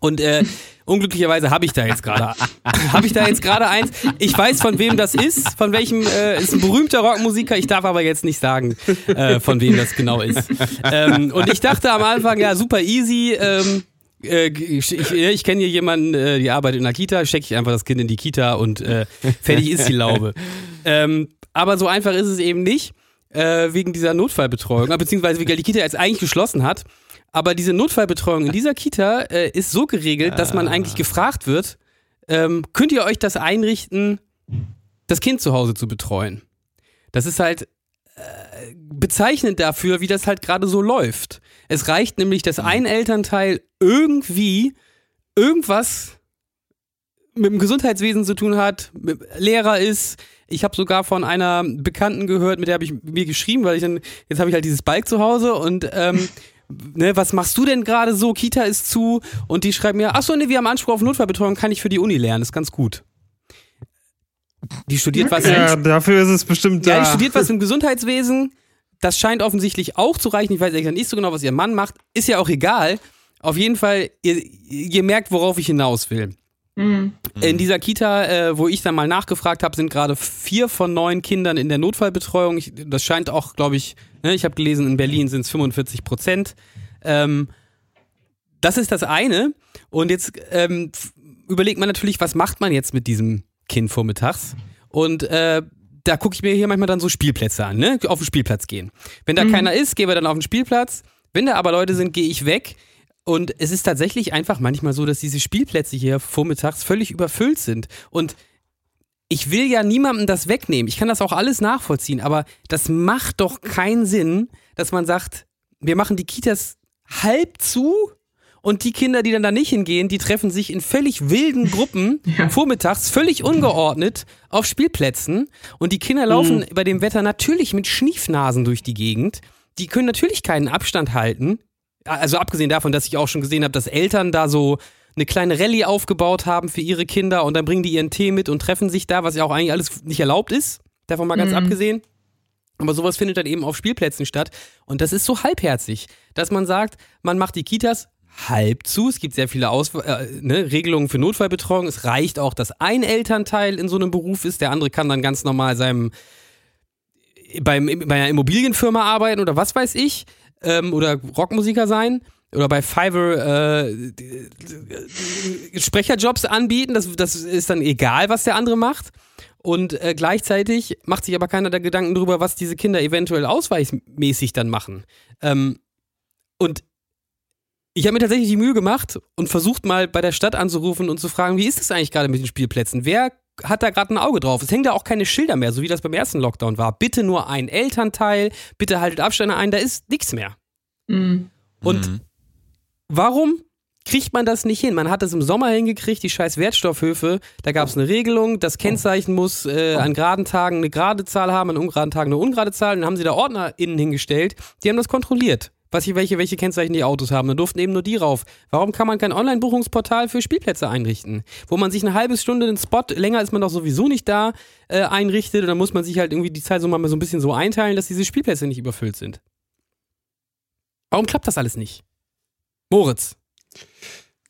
Und äh, unglücklicherweise habe ich da jetzt gerade [LAUGHS] habe ich da jetzt gerade eins. Ich weiß von wem das ist, von welchem äh, ist ein berühmter Rockmusiker. Ich darf aber jetzt nicht sagen, äh, von wem das genau ist. Ähm, und ich dachte am Anfang ja super easy. Ähm, äh, ich, ich, kenne hier jemanden, äh, die arbeitet in der Kita, stecke ich einfach das Kind in die Kita und äh, fertig ist die Laube. Ähm, aber so einfach ist es eben nicht, äh, wegen dieser Notfallbetreuung, beziehungsweise wie die Kita jetzt eigentlich geschlossen hat. Aber diese Notfallbetreuung in dieser Kita äh, ist so geregelt, dass man eigentlich gefragt wird, ähm, könnt ihr euch das einrichten, das Kind zu Hause zu betreuen? Das ist halt äh, bezeichnend dafür, wie das halt gerade so läuft. Es reicht nämlich, dass ein Elternteil irgendwie irgendwas mit dem Gesundheitswesen zu tun hat, mit, Lehrer ist. Ich habe sogar von einer Bekannten gehört, mit der habe ich mir geschrieben, weil ich dann, jetzt habe ich halt dieses Bike zu Hause und ähm, [LAUGHS] ne, was machst du denn gerade so? Kita ist zu und die schreiben mir, ach so, nee, wir haben Anspruch auf Notfallbetreuung, kann ich für die Uni lernen, ist ganz gut. Die studiert was Ja, dafür ist es bestimmt ja, da. die studiert was im [LAUGHS] Gesundheitswesen. Das scheint offensichtlich auch zu reichen. Ich weiß ehrlich nicht so genau, was ihr Mann macht. Ist ja auch egal. Auf jeden Fall, ihr, ihr merkt, worauf ich hinaus will. Mhm. In dieser Kita, äh, wo ich dann mal nachgefragt habe, sind gerade vier von neun Kindern in der Notfallbetreuung. Ich, das scheint auch, glaube ich, ne, ich habe gelesen, in Berlin sind es 45 Prozent. Ähm, das ist das eine. Und jetzt ähm, überlegt man natürlich, was macht man jetzt mit diesem Kind vormittags? Und äh, da gucke ich mir hier manchmal dann so Spielplätze an, ne? Auf den Spielplatz gehen. Wenn da keiner ist, gehen wir dann auf den Spielplatz. Wenn da aber Leute sind, gehe ich weg. Und es ist tatsächlich einfach manchmal so, dass diese Spielplätze hier vormittags völlig überfüllt sind. Und ich will ja niemandem das wegnehmen. Ich kann das auch alles nachvollziehen, aber das macht doch keinen Sinn, dass man sagt, wir machen die Kitas halb zu und die Kinder, die dann da nicht hingehen, die treffen sich in völlig wilden Gruppen [LAUGHS] Ja. vormittags, völlig ungeordnet auf Spielplätzen und die Kinder laufen bei dem Wetter natürlich mit Schniefnasen durch die Gegend. Die können natürlich keinen Abstand halten. Also abgesehen davon, dass ich auch schon gesehen habe, dass Eltern da so eine kleine Rallye aufgebaut haben für ihre Kinder und dann bringen die ihren Tee mit und treffen sich da, was ja auch eigentlich alles nicht erlaubt ist. davon mal ganz Mhm. abgesehen. Aber sowas findet dann eben auf Spielplätzen statt. Und das ist so halbherzig, dass man sagt, man macht die Kitas halb zu. Es gibt sehr viele Aus äh, ne, Regelungen für Notfallbetreuung. Es reicht auch, dass ein Elternteil in so einem Beruf ist. Der andere kann dann ganz normal seinem beim, bei einer Immobilienfirma arbeiten oder was weiß ich. Ähm, oder Rockmusiker sein. Oder bei Fiverr äh, Sprecherjobs anbieten. Das, das ist dann egal, was der andere macht. Und äh, gleichzeitig macht sich aber keiner der Gedanken darüber, was diese Kinder eventuell ausweichmäßig dann machen. Ähm, und ich habe mir tatsächlich die Mühe gemacht und versucht mal bei der Stadt anzurufen und zu fragen, wie ist das eigentlich gerade mit den Spielplätzen? Wer hat da gerade ein Auge drauf? Es hängen da auch keine Schilder mehr, so wie das beim ersten Lockdown war. Bitte nur ein Elternteil, bitte haltet Abstände ein, da ist nichts mehr. Mhm. Und Mhm. warum kriegt man das nicht hin? Man hat es im Sommer hingekriegt, die scheiß Wertstoffhöfe, da gab es eine Regelung, das Kennzeichen muss äh, an geraden Tagen eine gerade Zahl haben, an ungeraden Tagen eine ungerade Zahl. Dann haben sie da OrdnerInnen hingestellt, die haben das kontrolliert. Was, welche, welche Kennzeichen die Autos haben. Da durften eben nur die rauf. Warum kann man kein Online-Buchungsportal für Spielplätze einrichten? Wo man sich eine halbe Stunde den Spot, länger ist man doch sowieso nicht da, äh, einrichtet und dann muss man sich halt irgendwie die Zeit so mal so ein bisschen so einteilen, dass diese Spielplätze nicht überfüllt sind. Warum klappt das alles nicht? Moritz.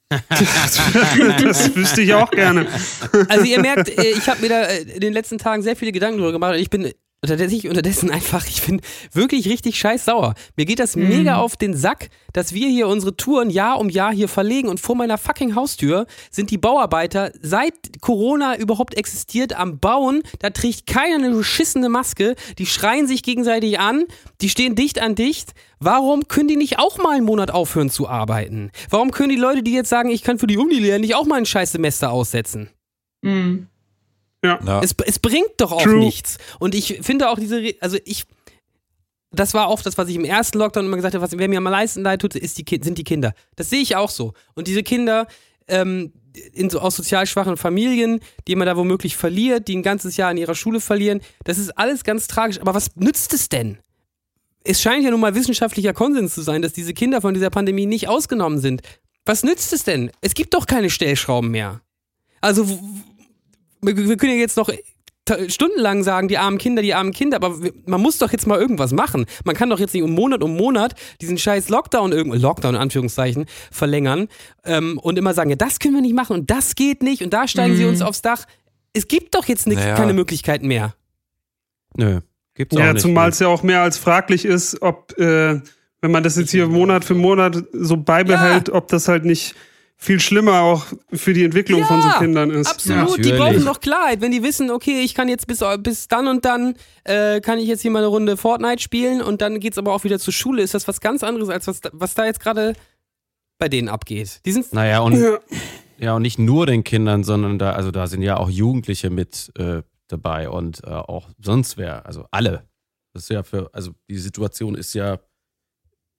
[LAUGHS] das wüsste ich auch gerne. Also ihr merkt, äh, ich habe mir da äh, in den letzten Tagen sehr viele Gedanken drüber gemacht ich bin tatsächlich unterdessen einfach, ich bin wirklich richtig scheiß sauer. Mir geht das Mhm. mega auf den Sack, dass wir hier unsere Touren Jahr um Jahr hier verlegen und vor meiner fucking Haustür sind die Bauarbeiter seit Corona überhaupt existiert am Bauen. Da trägt keiner eine beschissene Maske. Die schreien sich gegenseitig an. Die stehen dicht an dicht. Warum können die nicht auch mal einen Monat aufhören zu arbeiten? Warum können die Leute, die jetzt sagen, ich kann für die Uni lernen, nicht auch mal ein scheiß Semester aussetzen? Mhm. Ja. Es, es bringt doch auch True. nichts. Und ich finde auch diese, Re also ich, das war auch das, was ich im ersten Lockdown immer gesagt habe, was wer mir am meisten leid tut, ist die, sind die Kinder. Das sehe ich auch so. Und diese Kinder ähm, in so, aus sozial schwachen Familien, die man da womöglich verliert, die ein ganzes Jahr in ihrer Schule verlieren, das ist alles ganz tragisch. Aber was nützt es denn? Es scheint ja nun mal wissenschaftlicher Konsens zu sein, dass diese Kinder von dieser Pandemie nicht ausgenommen sind. Was nützt es denn? Es gibt doch keine Stellschrauben mehr. Also, wir, können ja jetzt noch ta- stundenlang sagen, die armen Kinder, die armen Kinder, aber man muss doch jetzt mal irgendwas machen. Man kann doch jetzt nicht um Monat um Monat diesen scheiß Lockdown, irgend- Lockdown in Anführungszeichen, verlängern ähm, und immer sagen, ja, das können wir nicht machen und das geht nicht und da steigen sie Mhm. uns aufs Dach. Es gibt doch jetzt nix, Naja. keine Möglichkeiten mehr. Nö. Gibt's auch Ja, nicht. zumal es ja auch mehr als fraglich ist, ob, äh, wenn man das jetzt hier Monat für Monat so beibehält, ob das halt nicht viel schlimmer auch für die Entwicklung Ja, von so Kindern ist. Absolut, die Natürlich. brauchen doch Klarheit, wenn die wissen, okay, ich kann jetzt bis, bis dann und dann, äh, kann ich jetzt hier mal eine Runde Fortnite spielen und dann geht's aber auch wieder zur Schule, ist das was ganz anderes, als was, da- was da jetzt gerade bei denen abgeht. Die sind, Naja, und, Ja. ja, und nicht nur den Kindern, sondern da, also da sind ja auch Jugendliche mit äh, dabei und äh, auch sonst wer, also alle. Das ist ja für, also die Situation ist ja,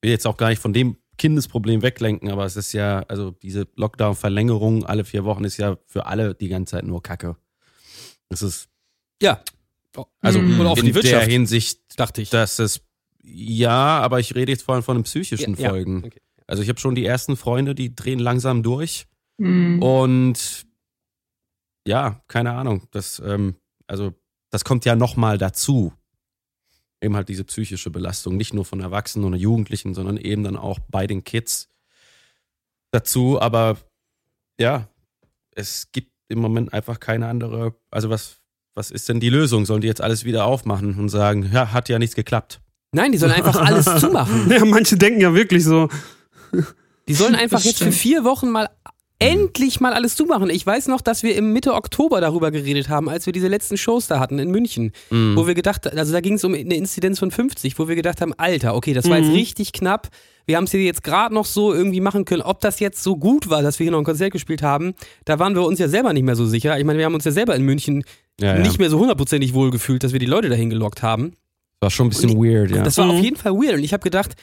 will jetzt auch gar nicht von dem Kindesproblem weglenken, aber es ist ja, also diese Lockdown-Verlängerung alle vier Wochen ist ja für alle die ganze Zeit nur Kacke. Es ist, ja, also Mhm. In die Wirtschaft. der Hinsicht, dachte ich. dass es, ja, aber ich rede jetzt vor allem von den psychischen Ja, ja, Folgen. okay. Also ich habe schon die ersten Freunde, die drehen langsam durch. Mhm. Und ja, keine Ahnung. Das, ähm, also, das kommt ja nochmal dazu. Eben halt diese psychische Belastung, nicht nur von Erwachsenen oder Jugendlichen, sondern eben dann auch bei den Kids dazu. Aber ja, es gibt im Moment einfach keine andere. Also, was, was ist denn die Lösung? Sollen die jetzt alles wieder aufmachen und sagen, ja, hat ja nichts geklappt? Nein, die sollen einfach [LAUGHS] alles zumachen. Ja, manche denken ja wirklich so. Die sollen einfach jetzt für vier Wochen mal endlich mal alles zumachen. Ich weiß noch, dass wir im Mitte Oktober darüber geredet haben, als wir diese letzten Shows da hatten in München, Mhm. wo wir gedacht, also da ging es um eine Inzidenz von 50, wo wir gedacht haben, Alter, okay, das war jetzt Mhm. richtig knapp. Wir haben es hier jetzt gerade noch so irgendwie machen können. Ob das jetzt so gut war, dass wir hier noch ein Konzert gespielt haben, da waren wir uns ja selber nicht mehr so sicher. Ich meine, wir haben uns ja selber in München ja, ja. nicht mehr so hundertprozentig wohl gefühlt, dass wir die Leute dahin gelockt haben. War schon ein bisschen weird, ja. Das war auf Mhm. jeden Fall weird. Und ich habe gedacht,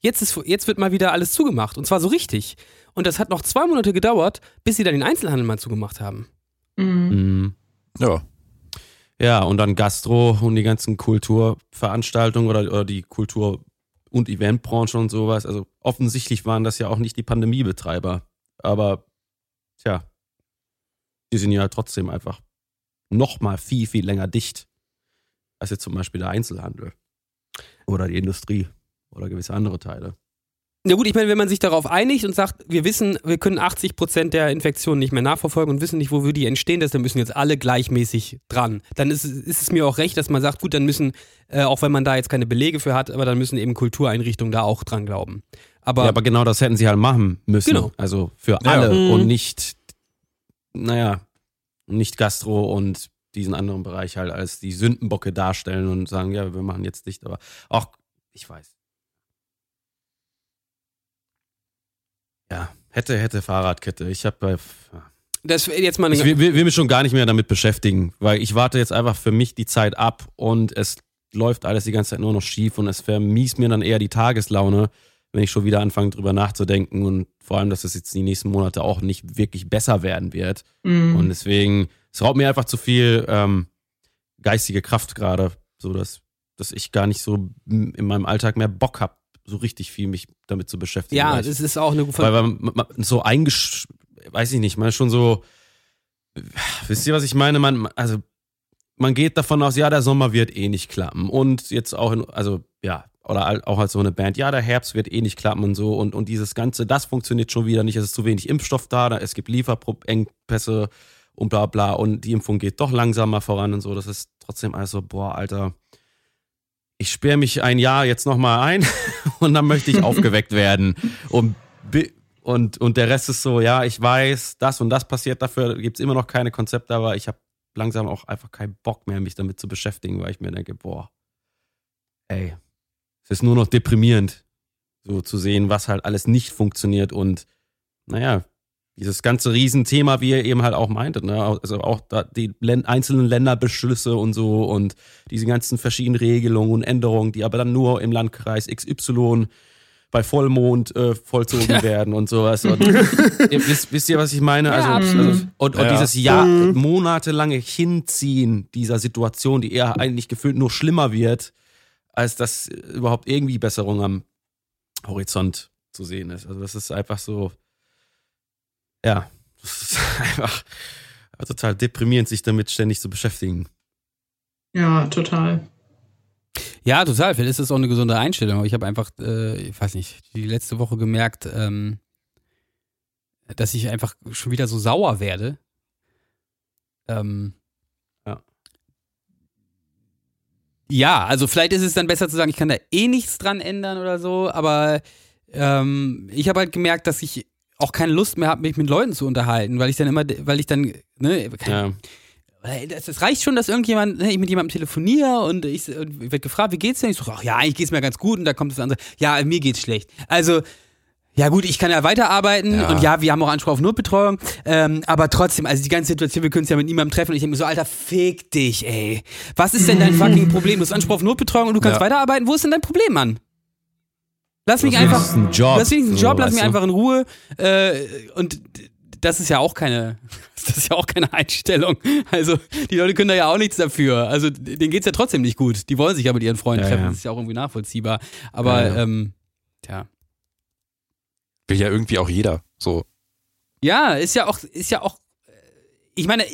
jetzt, ist, jetzt wird mal wieder alles zugemacht. Und zwar so richtig. Und das hat noch zwei Monate gedauert, bis sie dann den Einzelhandel mal zugemacht haben. Mhm. Mhm. Ja. Ja, und dann Gastro und die ganzen Kulturveranstaltungen oder, oder die Kultur- und Eventbranche und sowas. Also offensichtlich waren das ja auch nicht die Pandemiebetreiber. Aber tja, die sind ja trotzdem einfach noch mal viel, viel länger dicht. als jetzt zum Beispiel der Einzelhandel oder die Industrie oder gewisse andere Teile. Ja gut, ich meine, wenn man sich darauf einigt und sagt, wir wissen, wir können 80 Prozent der Infektionen nicht mehr nachverfolgen und wissen nicht, wo die entstehen, dann müssen jetzt alle gleichmäßig dran. Dann ist, ist es mir auch recht, dass man sagt, gut, dann müssen, äh, auch wenn man da jetzt keine Belege für hat, aber dann müssen eben Kultureinrichtungen da auch dran glauben. Aber, ja, aber genau das hätten sie halt machen müssen. Genau. Also für Ja. alle Mhm. und nicht, naja, nicht Gastro und diesen anderen Bereich halt als die Sündenbocke darstellen und sagen, ja, wir machen jetzt dicht, aber auch, ich weiß. Ja, hätte, hätte Fahrradkette. Ich habe bei. das jetzt mal Ich will, will, will mich schon gar nicht mehr damit beschäftigen, weil ich warte jetzt einfach für mich die Zeit ab und es läuft alles die ganze Zeit nur noch schief und es vermies mir dann eher die Tageslaune, wenn ich schon wieder anfange drüber nachzudenken und vor allem, dass es jetzt die nächsten Monate auch nicht wirklich besser werden wird. Mhm. Und deswegen, es raubt mir einfach zu viel ähm, geistige Kraft gerade, so dass, dass ich gar nicht so in meinem Alltag mehr Bock habe, so richtig viel mich damit zu beschäftigen. ja, das ist auch eine weil man, man, man so eingesch... Weiß ich nicht, man ist schon so... Wisst ihr, was ich meine? Man, also, man geht davon aus, ja, der Sommer wird eh nicht klappen. Und jetzt auch, in, also, ja, oder auch als so eine Band, ja, der Herbst wird eh nicht klappen und so. Und, und dieses Ganze, das funktioniert schon wieder nicht. Es ist zu wenig Impfstoff da, da es gibt Lieferengpässe und bla bla. Und die Impfung geht doch langsamer voran und so. Das ist trotzdem alles so, boah, Alter, ich sperre mich ein Jahr jetzt nochmal ein [LAUGHS] und dann möchte ich [LAUGHS] aufgeweckt werden. Und, und, und der Rest ist so, ja, ich weiß, das und das passiert dafür, gibt es immer noch keine Konzepte, aber ich habe langsam auch einfach keinen Bock mehr, mich damit zu beschäftigen, weil ich mir denke, boah, ey, es ist nur noch deprimierend, so zu sehen, was halt alles nicht funktioniert und naja, dieses ganze Riesenthema, wie ihr eben halt auch meintet, ne? also auch da die Län einzelnen Länderbeschlüsse und so und diese ganzen verschiedenen Regelungen und Änderungen, die aber dann nur im Landkreis XY bei Vollmond äh, vollzogen [LAUGHS] werden und sowas. Und, [LAUGHS] ihr, wisst, wisst ihr, was ich meine? Ja, Also, also und, und Ja. dieses Jahr, Mhm. monatelange Hinziehen dieser Situation, die eher eigentlich gefühlt nur schlimmer wird, als dass überhaupt irgendwie Besserung am Horizont zu sehen ist. Also das ist einfach so, ja, das ist [LAUGHS] einfach total deprimierend, sich damit ständig zu beschäftigen. Ja, total. Ja, total. Vielleicht ist das auch eine gesunde Einstellung. Aber ich habe einfach, äh, ich weiß nicht, die letzte Woche gemerkt, ähm, dass ich einfach schon wieder so sauer werde. Ähm, Ja. Ja, also vielleicht ist es dann besser zu sagen, ich kann da eh nichts dran ändern oder so, aber ähm, ich habe halt gemerkt, dass ich auch keine Lust mehr habe, mich mit Leuten zu unterhalten, weil ich dann immer, weil ich dann, ne, Ja. Ey, Das, das reicht schon, dass irgendjemand, ne, ich mit jemandem telefoniere und ich, ich werde gefragt, wie geht's denn? Ich so, ach ja, eigentlich geht's mir ganz gut und da kommt das andere, ja, mir geht's schlecht. Also, ja gut, ich kann ja weiterarbeiten Ja. und ja, wir haben auch Anspruch auf Notbetreuung, ähm, aber trotzdem, also die ganze Situation, wir können uns ja mit niemandem treffen und ich denke mir so, Alter, fick dich, ey. Was ist denn dein [LAUGHS] fucking Problem? Du hast Anspruch auf Notbetreuung und du kannst Ja. weiterarbeiten? Wo ist denn dein Problem, Mann? Lass mich einfach, ein Job. lass wenigstens einen so, Job, lass mich du? einfach in Ruhe. Äh, und das ist ja auch keine, [LAUGHS] das ist ja auch keine Einstellung. Also die Leute können da ja auch nichts dafür. Also denen geht's ja trotzdem nicht gut. Die wollen sich ja mit ihren Freunden Ja, treffen. ja. Das ist ja auch irgendwie nachvollziehbar. Aber Ja, ja. ähm, tja. Will ja irgendwie auch jeder. So. Ja, ist ja auch, ist ja auch, äh, ich meine,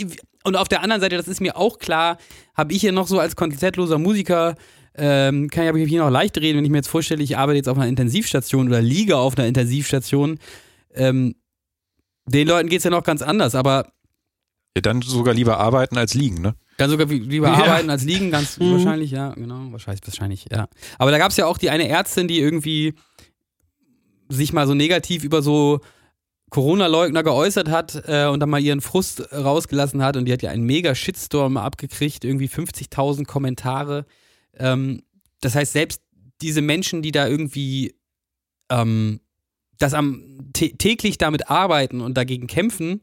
und auf der anderen Seite, das ist mir auch klar, habe ich hier noch so als konzertloser Musiker, ähm, kann ich aber hier noch leicht reden, wenn ich mir jetzt vorstelle, ich arbeite jetzt auf einer Intensivstation oder liege auf einer Intensivstation. Ähm, den Leuten geht's ja noch ganz anders, aber Ja, dann sogar lieber arbeiten als liegen, ne? dann sogar lieber Ja. arbeiten als liegen, ganz Mhm. wahrscheinlich, ja, genau, wahrscheinlich, wahrscheinlich, ja. Aber da gab's ja auch die eine Ärztin, die irgendwie sich mal so negativ über so Corona-Leugner geäußert hat äh, und dann mal ihren Frust rausgelassen hat und die hat ja einen mega Shitstorm abgekriegt, irgendwie 50.000 Kommentare. Ähm, das heißt, selbst diese Menschen, die da irgendwie ähm, das am tä- täglich damit arbeiten und dagegen kämpfen,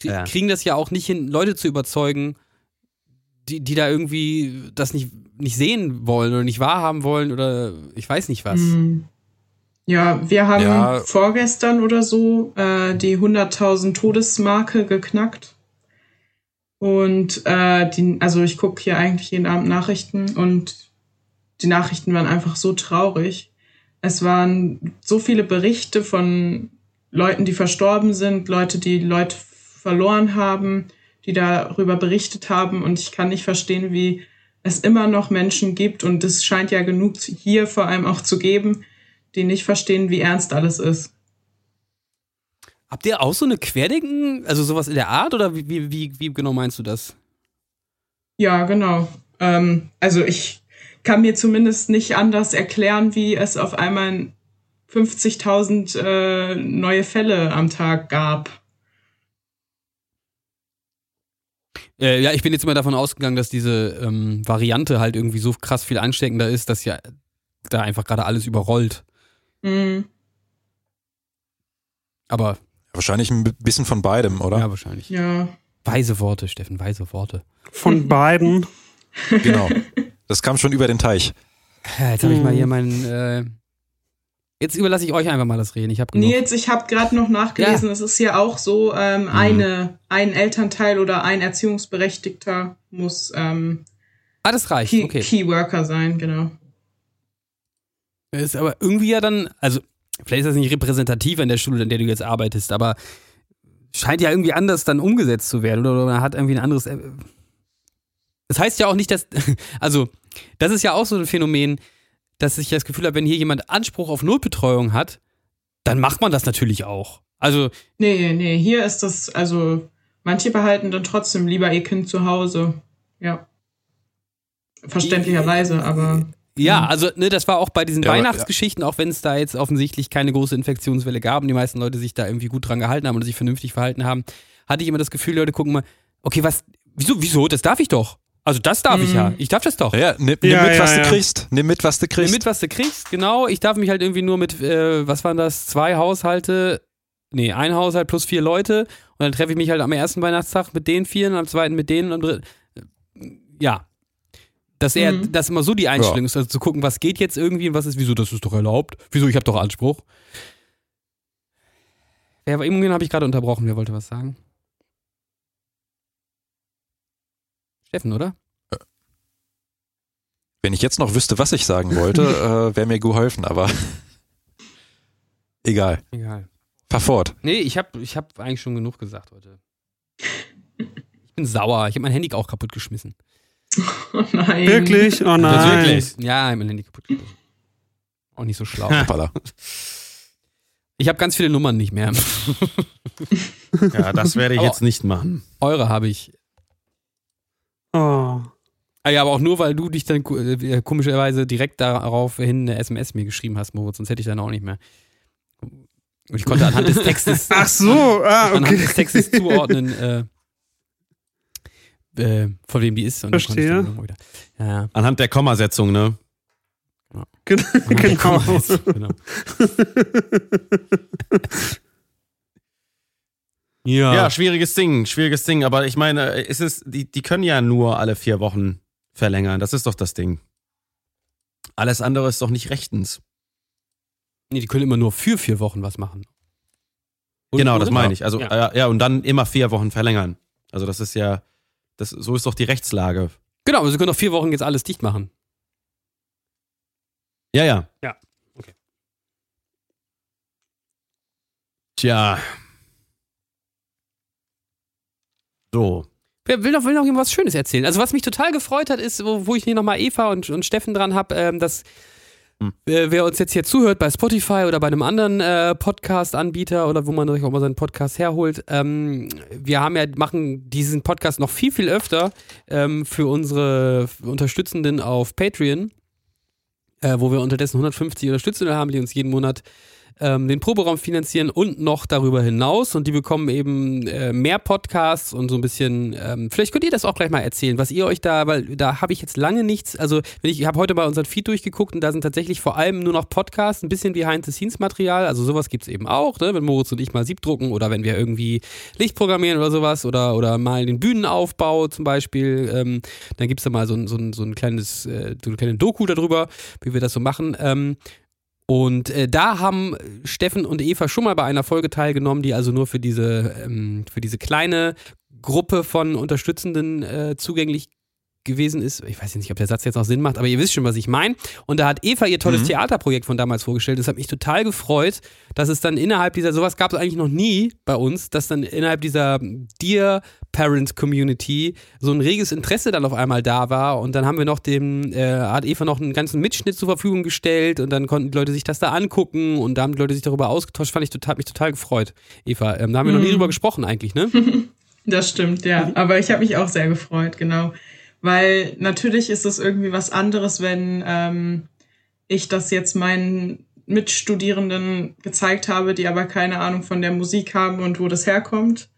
krie Ja. kriegen das ja auch nicht hin, Leute zu überzeugen, die, die da irgendwie das nicht, nicht sehen wollen oder nicht wahrhaben wollen oder ich weiß nicht was. Mhm. Ja, wir haben Ja. vorgestern oder so äh, die 100.000 Todesmarke geknackt. Und äh, die, also ich gucke hier eigentlich jeden Abend Nachrichten und die Nachrichten waren einfach so traurig. Es waren so viele Berichte von Leuten, die verstorben sind, Leute, die Leute verloren haben, die darüber berichtet haben. Und ich kann nicht verstehen, wie es immer noch Menschen gibt und es scheint ja genug hier vor allem auch zu geben, die nicht verstehen, wie ernst alles ist. Habt ihr auch so eine Querdenken, also sowas in der Art oder wie, wie, wie, genau meinst du das? Ja, genau. Ähm, also ich kann mir zumindest nicht anders erklären, wie es auf einmal 50.000 äh, neue Fälle am Tag gab. Äh, ja, ich bin jetzt immer davon ausgegangen, dass diese ähm, Variante halt irgendwie so krass viel ansteckender ist, dass ja da einfach gerade alles überrollt. Mhm. Aber Wahrscheinlich ein bisschen von beidem, oder? ja, wahrscheinlich. Ja. Weise Worte, Steffen, weise Worte. Von [LAUGHS] beiden. Genau. Das kam schon über den Teich. Ja, jetzt habe ich mal Hm. hier meinen. Äh, jetzt überlasse ich euch einfach mal das Reden. Ich habe. Nils, ich habe gerade noch nachgelesen, es ist ja auch so, ähm, eine, ein Elternteil oder ein Erziehungsberechtigter muss ähm, Ah, das reicht. Key, Okay. Key Worker sein, genau. Ist aber irgendwie ja dann, also vielleicht ist das nicht repräsentativ an der Schule, in der du jetzt arbeitest, aber scheint ja irgendwie anders dann umgesetzt zu werden oder, man hat irgendwie ein anderes. äh, Das heißt ja auch nicht, dass, [LAUGHS] also das ist ja auch so ein Phänomen, dass ich das Gefühl habe, wenn hier jemand Anspruch auf Notbetreuung hat, dann macht man das natürlich auch. Also Nee, nee, hier ist das, also manche behalten dann trotzdem lieber ihr Kind zu Hause. Ja. Verständlicherweise, aber Ja, also ne, das war auch bei diesen Ja, Weihnachtsgeschichten, auch wenn es da jetzt offensichtlich keine große Infektionswelle gab und die meisten Leute sich da irgendwie gut dran gehalten haben und sich vernünftig verhalten haben, hatte ich immer das Gefühl, Leute gucken mal, okay, was, wieso, wieso, das darf ich doch. Also das darf ich Mhm. ja. Ich darf das doch. Ja, nimm, nimm Ja, mit, was ja, du kriegst. Nimm mit, was du Nimm kriegst. mit, was du kriegst, genau. Ich darf mich halt irgendwie nur mit, äh, was waren das, zwei Haushalte, nee, ein Haushalt plus vier Leute und dann treffe ich mich halt am ersten Weihnachtstag mit den vier und am zweiten mit denen und am dritten. Ja. Dass er, Mhm. dass immer so die Einstellung ist, also zu gucken, was geht jetzt irgendwie und was ist, wieso, das ist doch erlaubt. Wieso, ich habe doch Anspruch. Wer war irgendwen habe ich gerade unterbrochen, wer wollte was sagen? Steffen, oder? Wenn ich jetzt noch wüsste, was ich sagen wollte, [LAUGHS] äh, wäre mir geholfen, aber [LAUGHS] egal. Egal. Fahr fort. Nee, ich habe ich hab eigentlich schon genug gesagt heute. Ich bin sauer. Ich habe mein Handy auch kaputt geschmissen. [LAUGHS] oh nein. Wirklich? Oh Das nein. wirklich. Ja, ich hab mein Handy kaputt geschmissen. Auch nicht so schlau. Ich habe ganz viele Nummern nicht mehr. [LAUGHS] Ja, das werde ich Aber- jetzt nicht machen. Eure habe ich. Oh. Ah ja, aber auch nur, weil du dich dann äh, komischerweise direkt daraufhin eine SMS mir geschrieben hast, Moritz, sonst hätte ich dann auch nicht mehr. Und ich konnte anhand des Textes, [LAUGHS] Ach so, ah, anhand okay. des Textes zuordnen, äh, äh, von wem die ist. Und Verstehe. dann irgendwo wieder- Ja, ja. Anhand der Kommasetzung, ne? Der genau. Kommas, genau. [LAUGHS] Ja. Ja, schwieriges Ding, schwieriges Ding. Aber ich meine, es ist, die, die können ja nur alle vier Wochen verlängern. Das ist doch das Ding. Alles andere ist doch nicht rechtens. Nee, die können immer nur für vier Wochen was machen. Oder- genau, das meine ich. Also, Ja. ja. ja, und dann immer vier Wochen verlängern. Also, das ist ja, das, so ist doch die Rechtslage. Genau, aber sie können doch vier Wochen jetzt alles dicht machen. Ja, ja. Ja, okay. Tja. So. Wer will noch, will noch irgendwas Schönes erzählen? Also, was mich total gefreut hat, ist, wo, wo ich hier nochmal Eva und, und Steffen dran habe, ähm, dass Hm. wer uns jetzt hier zuhört bei Spotify oder bei einem anderen äh, Podcast-Anbieter oder wo man sich auch mal seinen Podcast herholt, ähm, wir haben ja, machen diesen Podcast noch viel, viel öfter ähm, für unsere Unterstützenden auf Patreon, äh, wo wir unterdessen 150 Unterstützende haben, die uns jeden Monat ähm, den Proberaum finanzieren und noch darüber hinaus. Und die bekommen eben äh, mehr Podcasts und so ein bisschen, ähm, vielleicht könnt ihr das auch gleich mal erzählen, was ihr euch da, weil da habe ich jetzt lange nichts, also wenn ich, ich habe heute mal unseren Feed durchgeguckt und da sind tatsächlich vor allem nur noch Podcasts, ein bisschen Behind-the-Scenes-Material, also sowas gibt's eben auch, ne? wenn Moritz und ich mal Sieb drucken oder wenn wir irgendwie Licht programmieren oder sowas oder, oder mal den Bühnenaufbau zum Beispiel, ähm, dann gibt's da mal so ein, so ein, so ein kleines, äh, so eine kleine Doku darüber, wie wir das so machen. Ähm, und äh, da haben Steffen und Eva schon mal bei einer Folge teilgenommen, die also nur für diese, ähm, für diese kleine Gruppe von Unterstützenden äh, zugänglich gewesen ist. Ich weiß nicht, ob der Satz jetzt noch Sinn macht, aber ihr wisst schon, was ich meine. Und da hat Eva ihr tolles Mhm. Theaterprojekt von damals vorgestellt. Das hat mich total gefreut, dass es dann innerhalb dieser, sowas gab es eigentlich noch nie bei uns, dass dann innerhalb dieser Dear Parent Community so ein reges Interesse dann auf einmal da war. Und dann haben wir noch dem, äh, hat Eva noch einen ganzen Mitschnitt zur Verfügung gestellt und dann konnten die Leute sich das da angucken und da haben die Leute sich darüber ausgetauscht. Fand ich total, hat mich total gefreut, Eva. Ähm, da haben wir noch nie Mhm. drüber gesprochen eigentlich, ne? [LAUGHS] Das stimmt, ja. Aber ich habe mich auch sehr gefreut, genau. Weil natürlich ist es irgendwie was anderes, wenn ähm, ich das jetzt meinen Mitstudierenden gezeigt habe, die aber keine Ahnung von der Musik haben und wo das herkommt.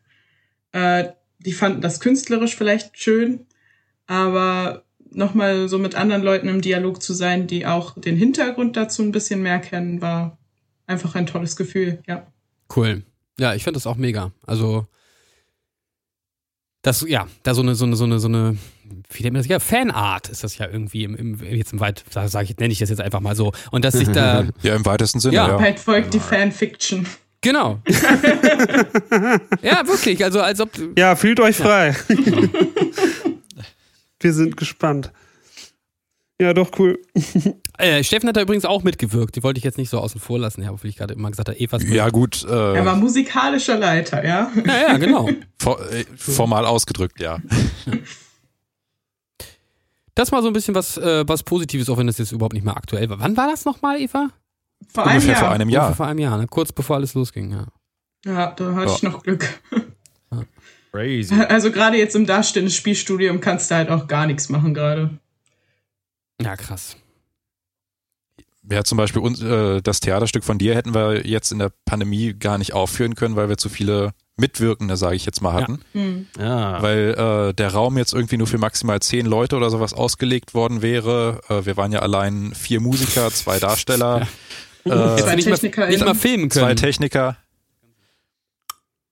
Äh, die fanden das künstlerisch vielleicht schön, aber nochmal so mit anderen Leuten im Dialog zu sein, die auch den Hintergrund dazu ein bisschen mehr kennen, war einfach ein tolles Gefühl, ja. Cool. Ja, ich finde das auch mega. Also, das, ja, da so eine, so eine, so eine, so eine, nennt man das? Ja, Fanart ist das ja irgendwie im, im jetzt im weit, sage ich, nenne ich das jetzt einfach mal so. Und dass sich da, [LAUGHS] Ja, im weitesten Sinne, Ja. ja. Bald folgt die Fanfiction. genau. [LAUGHS] ja, wirklich, also als ob, Ja, fühlt euch frei. [LAUGHS] Wir sind gespannt. Ja, doch, cool. äh, Steffen hat da übrigens auch mitgewirkt. Die wollte ich jetzt nicht so außen vor lassen, ja, obwohl ich gerade immer gesagt habe, Evas. Ja, gut, Er äh, war musikalischer Leiter, ja. ja, ja, genau. for, äh, formal ausgedrückt, ja. Das mal so ein bisschen was, äh, was Positives, auch wenn das jetzt überhaupt nicht mehr aktuell war. Wann war das nochmal, Eva? Vor einem Ungefähr Jahr. vor einem Ungefähr Jahr. Vor einem Jahr, ne? kurz bevor alles losging, ja. Ja, da hatte Ja. ich noch Glück. [LAUGHS] Crazy. Also gerade jetzt im darstellenden Spielstudium kannst du halt auch gar nichts machen gerade. Ja, krass. Ja, zum Beispiel uns, äh, das Theaterstück von dir hätten wir jetzt in der Pandemie gar nicht aufführen können, weil wir zu viele Mitwirkende, sage ich jetzt mal, hatten. Hm. Ja. Weil äh, der Raum jetzt irgendwie nur für maximal zehn Leute oder sowas ausgelegt worden wäre. Äh, wir waren ja allein vier Musiker, zwei Darsteller, Zwei äh, nicht, mal, Techniker nicht eben. mal filmen können. zwei Techniker.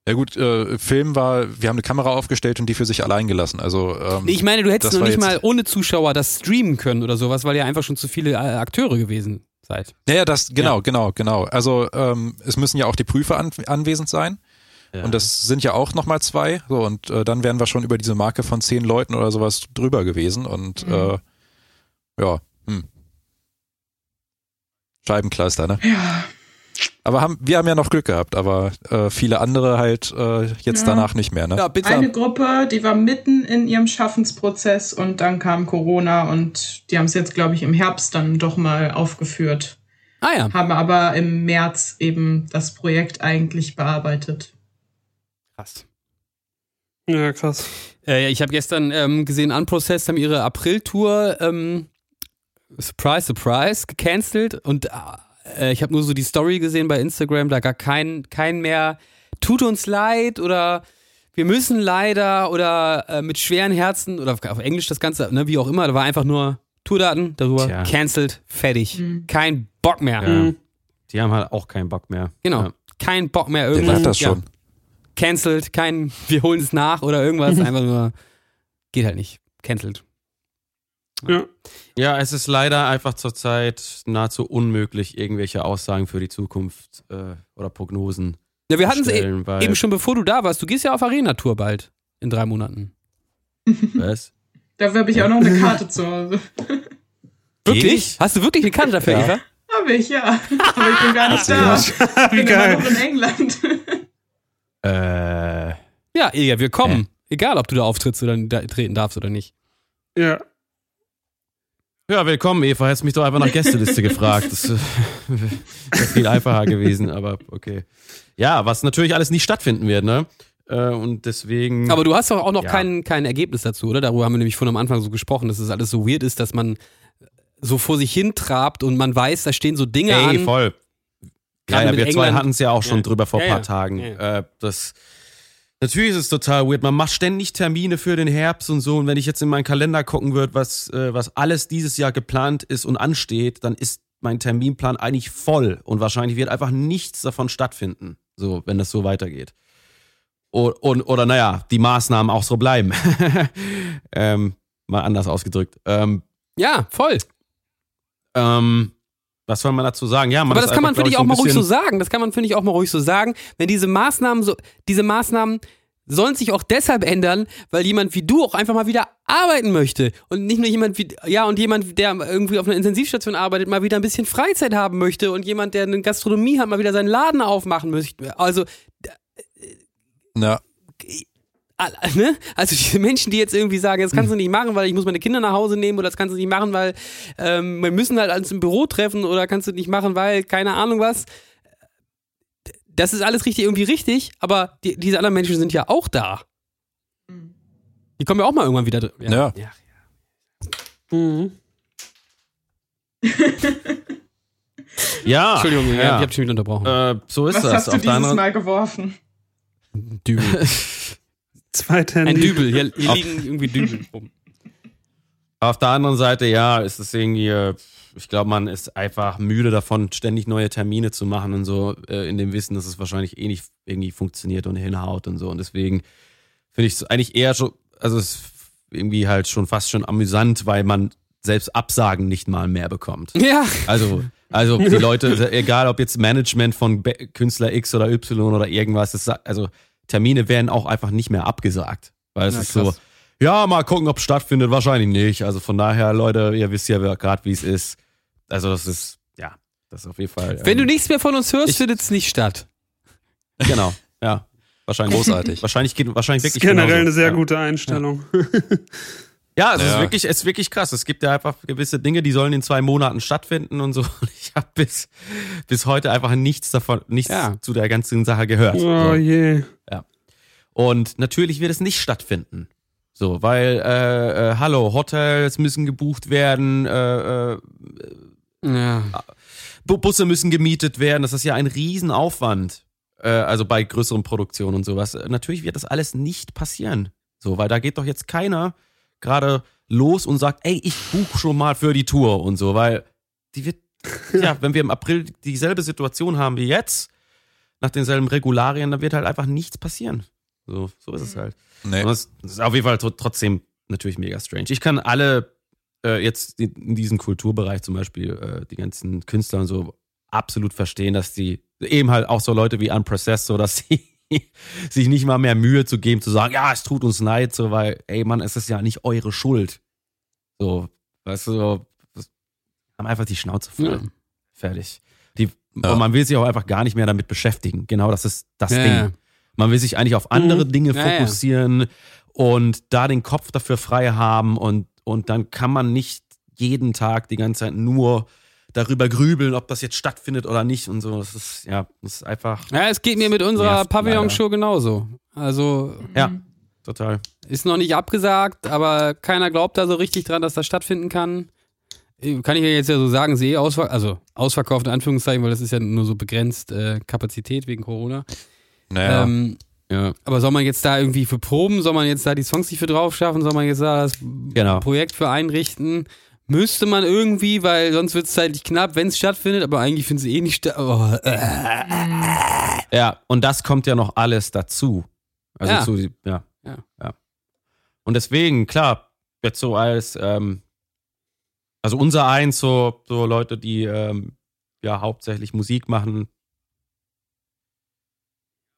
Ja gut, äh, Film war, wir haben eine Kamera aufgestellt und die für sich allein gelassen. Also ähm, ich meine, du hättest noch nicht mal ohne Zuschauer das streamen können oder sowas, weil ihr einfach schon zu viele äh, Akteure gewesen seid. Naja, das, genau, Ja. genau, genau. Also ähm, es müssen ja auch die Prüfer an, anwesend sein. Ja. Und das sind ja auch nochmal zwei. So, und äh, dann wären wir schon über diese Marke von zehn Leuten oder sowas drüber gewesen. Und Mhm. äh, ja, hm. Scheibenkleister, ne? Ja, Aber haben, wir haben ja noch Glück gehabt, aber äh, viele andere halt äh, jetzt Ja. danach nicht mehr, ne? Ja, bitte. eine Gruppe, die war mitten in ihrem Schaffensprozess und dann kam Corona und die haben es jetzt, glaube ich, im Herbst dann doch mal aufgeführt. Ah ja, Haben aber im März eben das Projekt eigentlich bearbeitet. krass. Ja, krass. Äh, ich habe gestern ähm, gesehen, Unprocessed haben ihre April-Tour, ähm, Surprise, Surprise, gecancelt und äh, ich habe nur so die Story gesehen bei Instagram, da gar kein, kein mehr tut uns leid oder wir müssen leider oder äh, mit schweren Herzen oder auf, Englisch das Ganze, ne, wie auch immer, da war einfach nur Tourdaten darüber, Tja. cancelled, fertig. Mhm. Kein Bock mehr. Ja. Mhm. Die haben halt auch keinen Bock mehr. Genau. Ja. Kein Bock mehr Der irgendwas. das ja, schon. cancelled, kein, [LAUGHS] wir holen es nach oder irgendwas, [LAUGHS] einfach nur, geht halt nicht. Cancelled. Ja. Ja, es ist leider einfach zurzeit nahezu unmöglich, irgendwelche Aussagen für die Zukunft äh, oder Prognosen Ja, wir hatten es e eben schon bevor du da warst. Du gehst ja auf Arena-Tour bald. In drei Monaten. [LAUGHS] Was? Dafür habe ich auch noch eine Karte zu Hause. [LAUGHS] Wirklich? Hast du wirklich eine Karte dafür, Ja. Eva? Habe ich, ja. Aber ich bin gar nicht da. Ich bin immer geil. noch in England. [LAUGHS] Äh, Ja, Ilja, wir kommen. Egal, ob du da auftrittst oder da treten darfst oder nicht. Ja. Ja, willkommen, Eva. Hättest mich doch einfach nach Gästeliste gefragt. Das [LAUGHS] wäre viel einfacher gewesen, aber okay. Ja, was natürlich alles nicht stattfinden wird, ne? Äh, und deswegen. Aber du hast doch auch noch Ja. kein, kein Ergebnis dazu, oder? Darüber haben wir nämlich von am Anfang so gesprochen, dass es alles so weird ist, dass man so vor sich hin trabt und man weiß, da stehen so Dinge Ey, an. voll. Ja, ja, wir zwei England. hatten es ja auch schon Ja. drüber vor ein paar. Tagen. Äh, das, natürlich ist es total weird. Man macht ständig Termine für den Herbst und so. Und wenn ich jetzt in meinen Kalender gucken würde, was, äh, was alles dieses Jahr geplant ist und ansteht, dann ist mein Terminplan eigentlich voll. Und wahrscheinlich wird einfach nichts davon stattfinden. So, wenn das so weitergeht. O- Und, oder naja, die Maßnahmen auch so bleiben. [LAUGHS] ähm, mal anders ausgedrückt. Ähm, Ja, voll. ähm, was soll man dazu sagen? Ja, man Aber das kann man, finde ich, auch mal ruhig so sagen. Das kann man, finde ich, auch mal ruhig so sagen. Wenn diese Maßnahmen so, diese Maßnahmen sollen sich auch deshalb ändern, weil jemand wie du auch einfach mal wieder arbeiten möchte und nicht nur jemand wie ja und jemand, der irgendwie auf einer Intensivstation arbeitet, mal wieder ein bisschen Freizeit haben möchte und jemand, der eine Gastronomie hat, mal wieder seinen Laden aufmachen möchte. Also Ja. [LAUGHS] ne? Also diese Menschen, die jetzt irgendwie sagen, das kannst du nicht machen, weil ich muss meine Kinder nach Hause nehmen oder das kannst du nicht machen, weil ähm, wir müssen halt uns im Büro treffen oder kannst du nicht machen, weil keine Ahnung was. Das ist alles richtig irgendwie richtig, aber die, diese anderen Menschen sind ja auch da. Die kommen ja auch mal irgendwann wieder. dr- Ja. ja. Mhm. [LAUGHS] Ja. Entschuldigung, ja. ja. ich hab schon wieder unterbrochen. Äh, so ist Was das. hast du dieses anderen, Mal geworfen? Dübel. [LAUGHS] Zweite Ein. Dübel. Hier, hier liegen irgendwie Dübel rum. auf der anderen Seite, ja, ist es irgendwie, äh, ich glaube, man ist einfach müde davon, ständig neue Termine zu machen und so, äh, in dem Wissen, dass es wahrscheinlich eh nicht irgendwie funktioniert und hinhaut und so. Und deswegen finde ich es eigentlich eher schon, also es ist irgendwie halt schon fast schon amüsant, weil man selbst Absagen nicht mal mehr bekommt. Ja. Also, also [LAUGHS] die Leute, egal ob jetzt Management von Künstler X oder Y oder irgendwas, das, also Termine werden auch einfach nicht mehr abgesagt. Weil es Ja, ist so, ja, mal gucken, ob es stattfindet, wahrscheinlich nicht. Also von daher, Leute, ihr wisst ja gerade, wie es ist. Also das ist, ja, das ist auf jeden Fall. Wenn du ähm, nichts mehr von uns hörst, findet es nicht statt. Genau, ja. Wahrscheinlich. Großartig. Wahrscheinlich geht, wahrscheinlich Das ist wirklich generell genauso. eine sehr ja. gute Einstellung. Ja, [LAUGHS] es ist Ja. wirklich, es ist wirklich krass. Es gibt ja einfach gewisse Dinge, die sollen in zwei Monaten stattfinden und so. Und [LAUGHS] Ich habe bis, bis heute einfach nichts davon, nichts Ja. zu der ganzen Sache gehört. Oh So. je. Und natürlich wird es nicht stattfinden. So, weil, äh, äh, hallo, Hotels müssen gebucht werden, äh, äh, Ja. Bu- Busse müssen gemietet werden. Das ist ja ein Riesenaufwand. Äh, also bei größeren Produktionen und sowas. Natürlich wird das alles nicht passieren. So, weil da geht doch jetzt keiner gerade los und sagt, ey, ich buche schon mal für die Tour und so, weil die wird, [LAUGHS] ja, wenn wir im April dieselbe Situation haben wie jetzt, nach denselben Regularien, dann wird halt einfach nichts passieren. So, so ist es halt. Nee. Das, ist auf jeden Fall tr- trotzdem natürlich mega strange. Ich kann alle äh, jetzt in in diesem Kulturbereich zum Beispiel, äh, die ganzen Künstler und so, absolut verstehen, dass die eben halt auch so Leute wie Unprocessed, so dass sie [LAUGHS] sich nicht mal mehr Mühe zu geben, zu sagen, ja, es tut uns leid, so, weil, ey Mann, es ist ja nicht eure Schuld. So, weißt du, so, haben einfach die Schnauze voll. Ja. Fertig. Die, Ja. Und man will sich auch einfach gar nicht mehr damit beschäftigen. Genau, das ist das Ja, Ding. Man will sich eigentlich auf andere Mhm. Dinge fokussieren und da den Kopf dafür frei haben und, und dann kann man nicht jeden Tag die ganze Zeit nur darüber grübeln, ob das jetzt stattfindet oder nicht und so. Das ist, ja, das ist einfach, Ja, es geht mir mit unserer Pavillon-Show genauso. Also ja, total. ist noch nicht abgesagt, aber keiner glaubt da so richtig dran, dass das stattfinden kann. Äh, Kann ich ja jetzt ja so sagen, sehe ausver also ausverkauft in Anführungszeichen, weil das ist ja nur so begrenzt äh, Kapazität wegen Corona. Naja. Ähm, Ja. aber soll man jetzt da irgendwie für proben, soll man jetzt da die Songs nicht für drauf schaffen, soll man jetzt da das Genau. Projekt für einrichten? Müsste man irgendwie, weil sonst wird es zeitlich knapp, wenn es stattfindet, aber eigentlich findet es eh nicht statt. Oh, äh. Ja, und das kommt ja noch alles dazu. Also Ja. zu, ja. Ja. ja. Und deswegen, klar, jetzt so als, ähm, also unser eins, so, so Leute, die ähm, ja hauptsächlich Musik machen.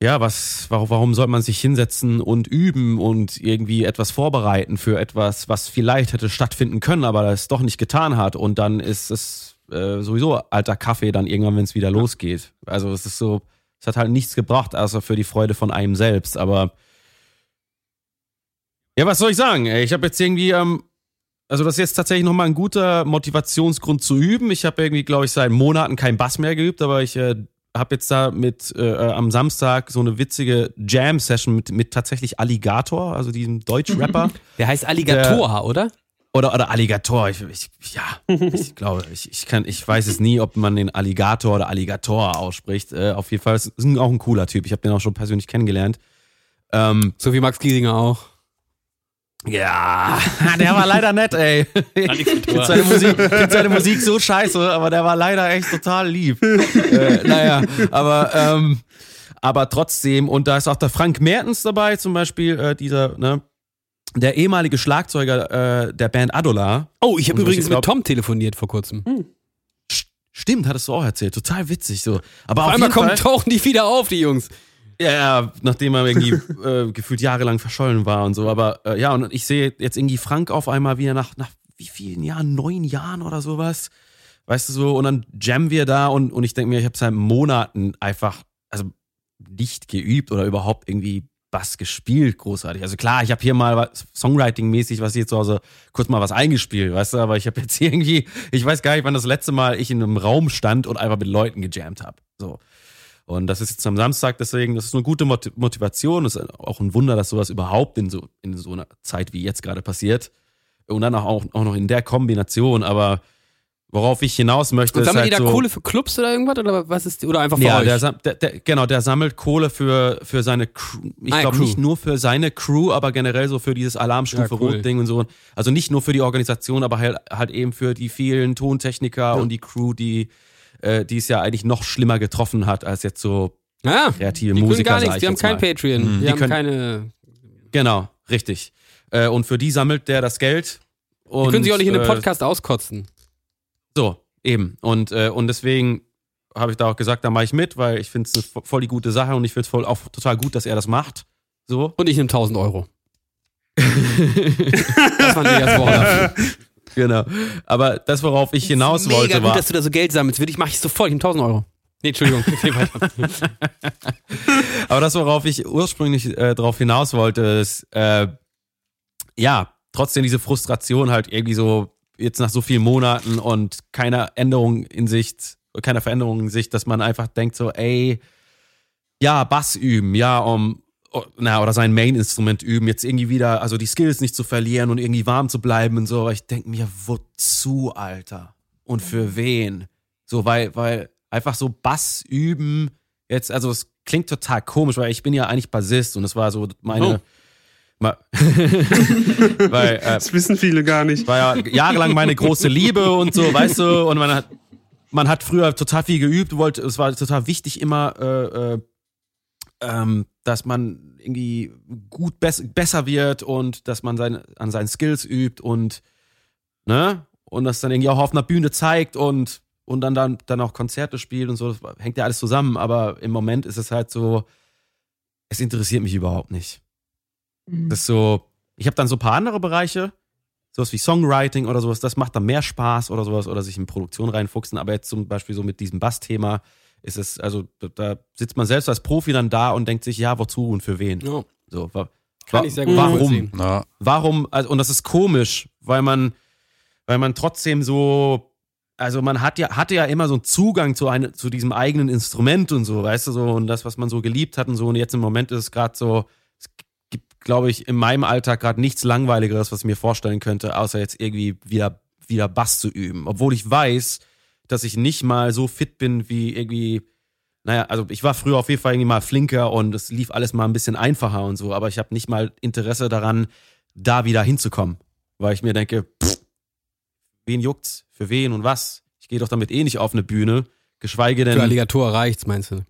Ja, was, warum, warum soll man sich hinsetzen und üben und irgendwie etwas vorbereiten für etwas, was vielleicht hätte stattfinden können, aber das doch nicht getan hat und dann ist es äh, sowieso alter Kaffee dann irgendwann, wenn es wieder losgeht. Also es ist so, es hat halt nichts gebracht, außer für die Freude von einem selbst. Aber ja, was soll ich sagen? Ich habe jetzt irgendwie, ähm, also das ist jetzt tatsächlich nochmal ein guter Motivationsgrund zu üben. Ich habe irgendwie, glaube ich, seit Monaten keinen Bass mehr geübt, aber ich äh, habe jetzt da mit äh, äh, am Samstag so eine witzige Jam-Session mit, mit tatsächlich Alligator, also diesem Deutsch-Rapper. [LAUGHS] Der heißt Alligator, oder? Oder, oder Alligator, ich, ich, ja, [LAUGHS] ich glaube, ich, ich kann, ich weiß es nie, ob man den Alligator oder Alligator ausspricht. Äh, auf jeden Fall ist ist auch ein cooler Typ. Ich habe den auch schon persönlich kennengelernt. Ähm, So wie Max Giesinger auch. Ja, der war leider nett, ey. Ich finde seine, Musik, find seine Musik so scheiße, aber der war leider echt total lieb. äh, naja, aber, ähm, aber trotzdem, und da ist auch der Frank Mertens dabei, zum Beispiel, äh, dieser, ne, der ehemalige Schlagzeuger äh, der Band Adola. Oh, ich habe übrigens ich glaub- mit Tom telefoniert vor kurzem. Stimmt, hattest du auch erzählt. Total witzig so. Aber Auf auf, einmal jeden kommen, Fall, tauchen die wieder auf, die Jungs. Ja, ja, nachdem er irgendwie [LAUGHS] äh, gefühlt jahrelang verschollen war und so. Aber äh, ja, und ich sehe jetzt irgendwie Frank auf einmal wieder nach, nach wie vielen Jahren? Neun Jahren oder sowas. Weißt du so, und dann jammen wir da und, und ich denke mir, ich habe seit Monaten einfach, also nicht geübt oder überhaupt irgendwie Bass gespielt, großartig. Also klar, ich habe hier mal was, Songwriting-mäßig was hier zu Hause kurz mal was eingespielt, weißt du, aber ich habe jetzt [LAUGHS] irgendwie, ich weiß gar nicht, wann das letzte Mal ich in einem Raum stand und einfach mit Leuten gejammt habe. So. Und das ist jetzt am Samstag, deswegen, das ist eine gute Motivation. Das ist auch ein Wunder, dass sowas überhaupt in so, in so einer Zeit wie jetzt gerade passiert. Und dann auch, auch noch in der Kombination, aber Worauf ich hinaus möchte, Und sammelt ist halt da so, Kohle für Clubs oder irgendwas? Oder was ist oder einfach für ja, euch? der, der, der, genau, der sammelt Kohle für, für seine Crew. Ich Ah, glaube nicht nur für seine Crew, aber generell so für dieses Alarmstufe Ja, cool. Rot Ding und so. Also nicht nur für die Organisation, aber halt, halt eben für die vielen Tontechniker und die Crew, die, äh, die es ja eigentlich noch schlimmer getroffen hat als jetzt so ja, kreative die können Musiker. gar nichts, ich die haben kein mal. Patreon, Mhm. die, Die haben können- keine. Genau, richtig. Äh, und für die sammelt der das Geld. Und, Die können sich auch nicht in einem äh, Podcast auskotzen. So, eben. Und, äh, und deswegen habe ich da auch gesagt, da mache ich mit, weil ich finde es voll die gute Sache und ich finde es voll auch total gut, dass er das macht. So. Und ich nehme 1000 Euro. [LAUGHS] das war das Wort dafür. [LAUGHS] Genau. Aber das, worauf ich hinaus Mega wollte, gut, war. dass du da so Geld sammelst. Würde ich, mache ich sofort. Ich nehme 1000 Euro. Nee, Entschuldigung. [LAUGHS] Aber das, worauf ich ursprünglich äh, darauf hinaus wollte, ist, äh, ja, trotzdem diese Frustration halt irgendwie so jetzt nach so vielen Monaten und keiner Änderung in Sicht, keiner Veränderung in Sicht, dass man einfach denkt so, ey, ja, Bass üben, ja, um, na, oder sein Main-Instrument üben, jetzt irgendwie wieder, also die Skills nicht zu verlieren und irgendwie warm zu bleiben und so, aber ich denke mir, wozu, Alter? Und für wen? So, weil, weil einfach so Bass üben, jetzt, also es klingt total komisch, weil ich bin ja eigentlich Bassist und es war so meine, Oh. [LAUGHS] weil, äh, Das wissen viele gar nicht. war ja jahrelang meine große Liebe und so, weißt du, und man hat, man hat früher total viel geübt, wollte, es war total wichtig immer, äh, äh, ähm, dass man irgendwie gut bess besser wird und dass man seine, an seinen Skills übt und, ne, und das dann irgendwie auch auf einer Bühne zeigt und, und dann, dann, dann auch Konzerte spielt und so, das hängt ja alles zusammen, aber im Moment ist es halt so, es interessiert mich überhaupt nicht. Das ist so, ich habe dann so ein paar andere Bereiche, sowas wie Songwriting oder sowas, das macht dann mehr Spaß oder sowas oder sich in Produktion reinfuchsen, aber jetzt zum Beispiel so mit diesem Bass-Thema ist es, also da, sitzt man selbst als Profi dann da und denkt sich, ja, wozu und für wen? Ja, So, wa kann wa ich sehr gut warum? Na, Warum? Also, und das ist komisch, weil man, weil man trotzdem so, also man hat ja, hatte ja immer so einen Zugang zu, eine, zu diesem eigenen Instrument und so, weißt du, so, und das, was man so geliebt hat und so, und jetzt im Moment ist es gerade so, es gibt, glaube ich, in meinem Alltag gerade nichts Langweiligeres, was ich mir vorstellen könnte, außer jetzt irgendwie wieder, wieder Bass zu üben. Obwohl ich weiß, dass ich nicht mal so fit bin wie irgendwie, naja, also ich war früher auf jeden Fall irgendwie mal flinker und es lief alles mal ein bisschen einfacher und so, aber ich habe nicht mal Interesse daran, da wieder hinzukommen. Weil ich mir denke, pff, wen juckt's? Für wen und was? Ich gehe doch damit eh nicht auf eine Bühne, geschweige Für denn. Alligator reicht's, meinst du?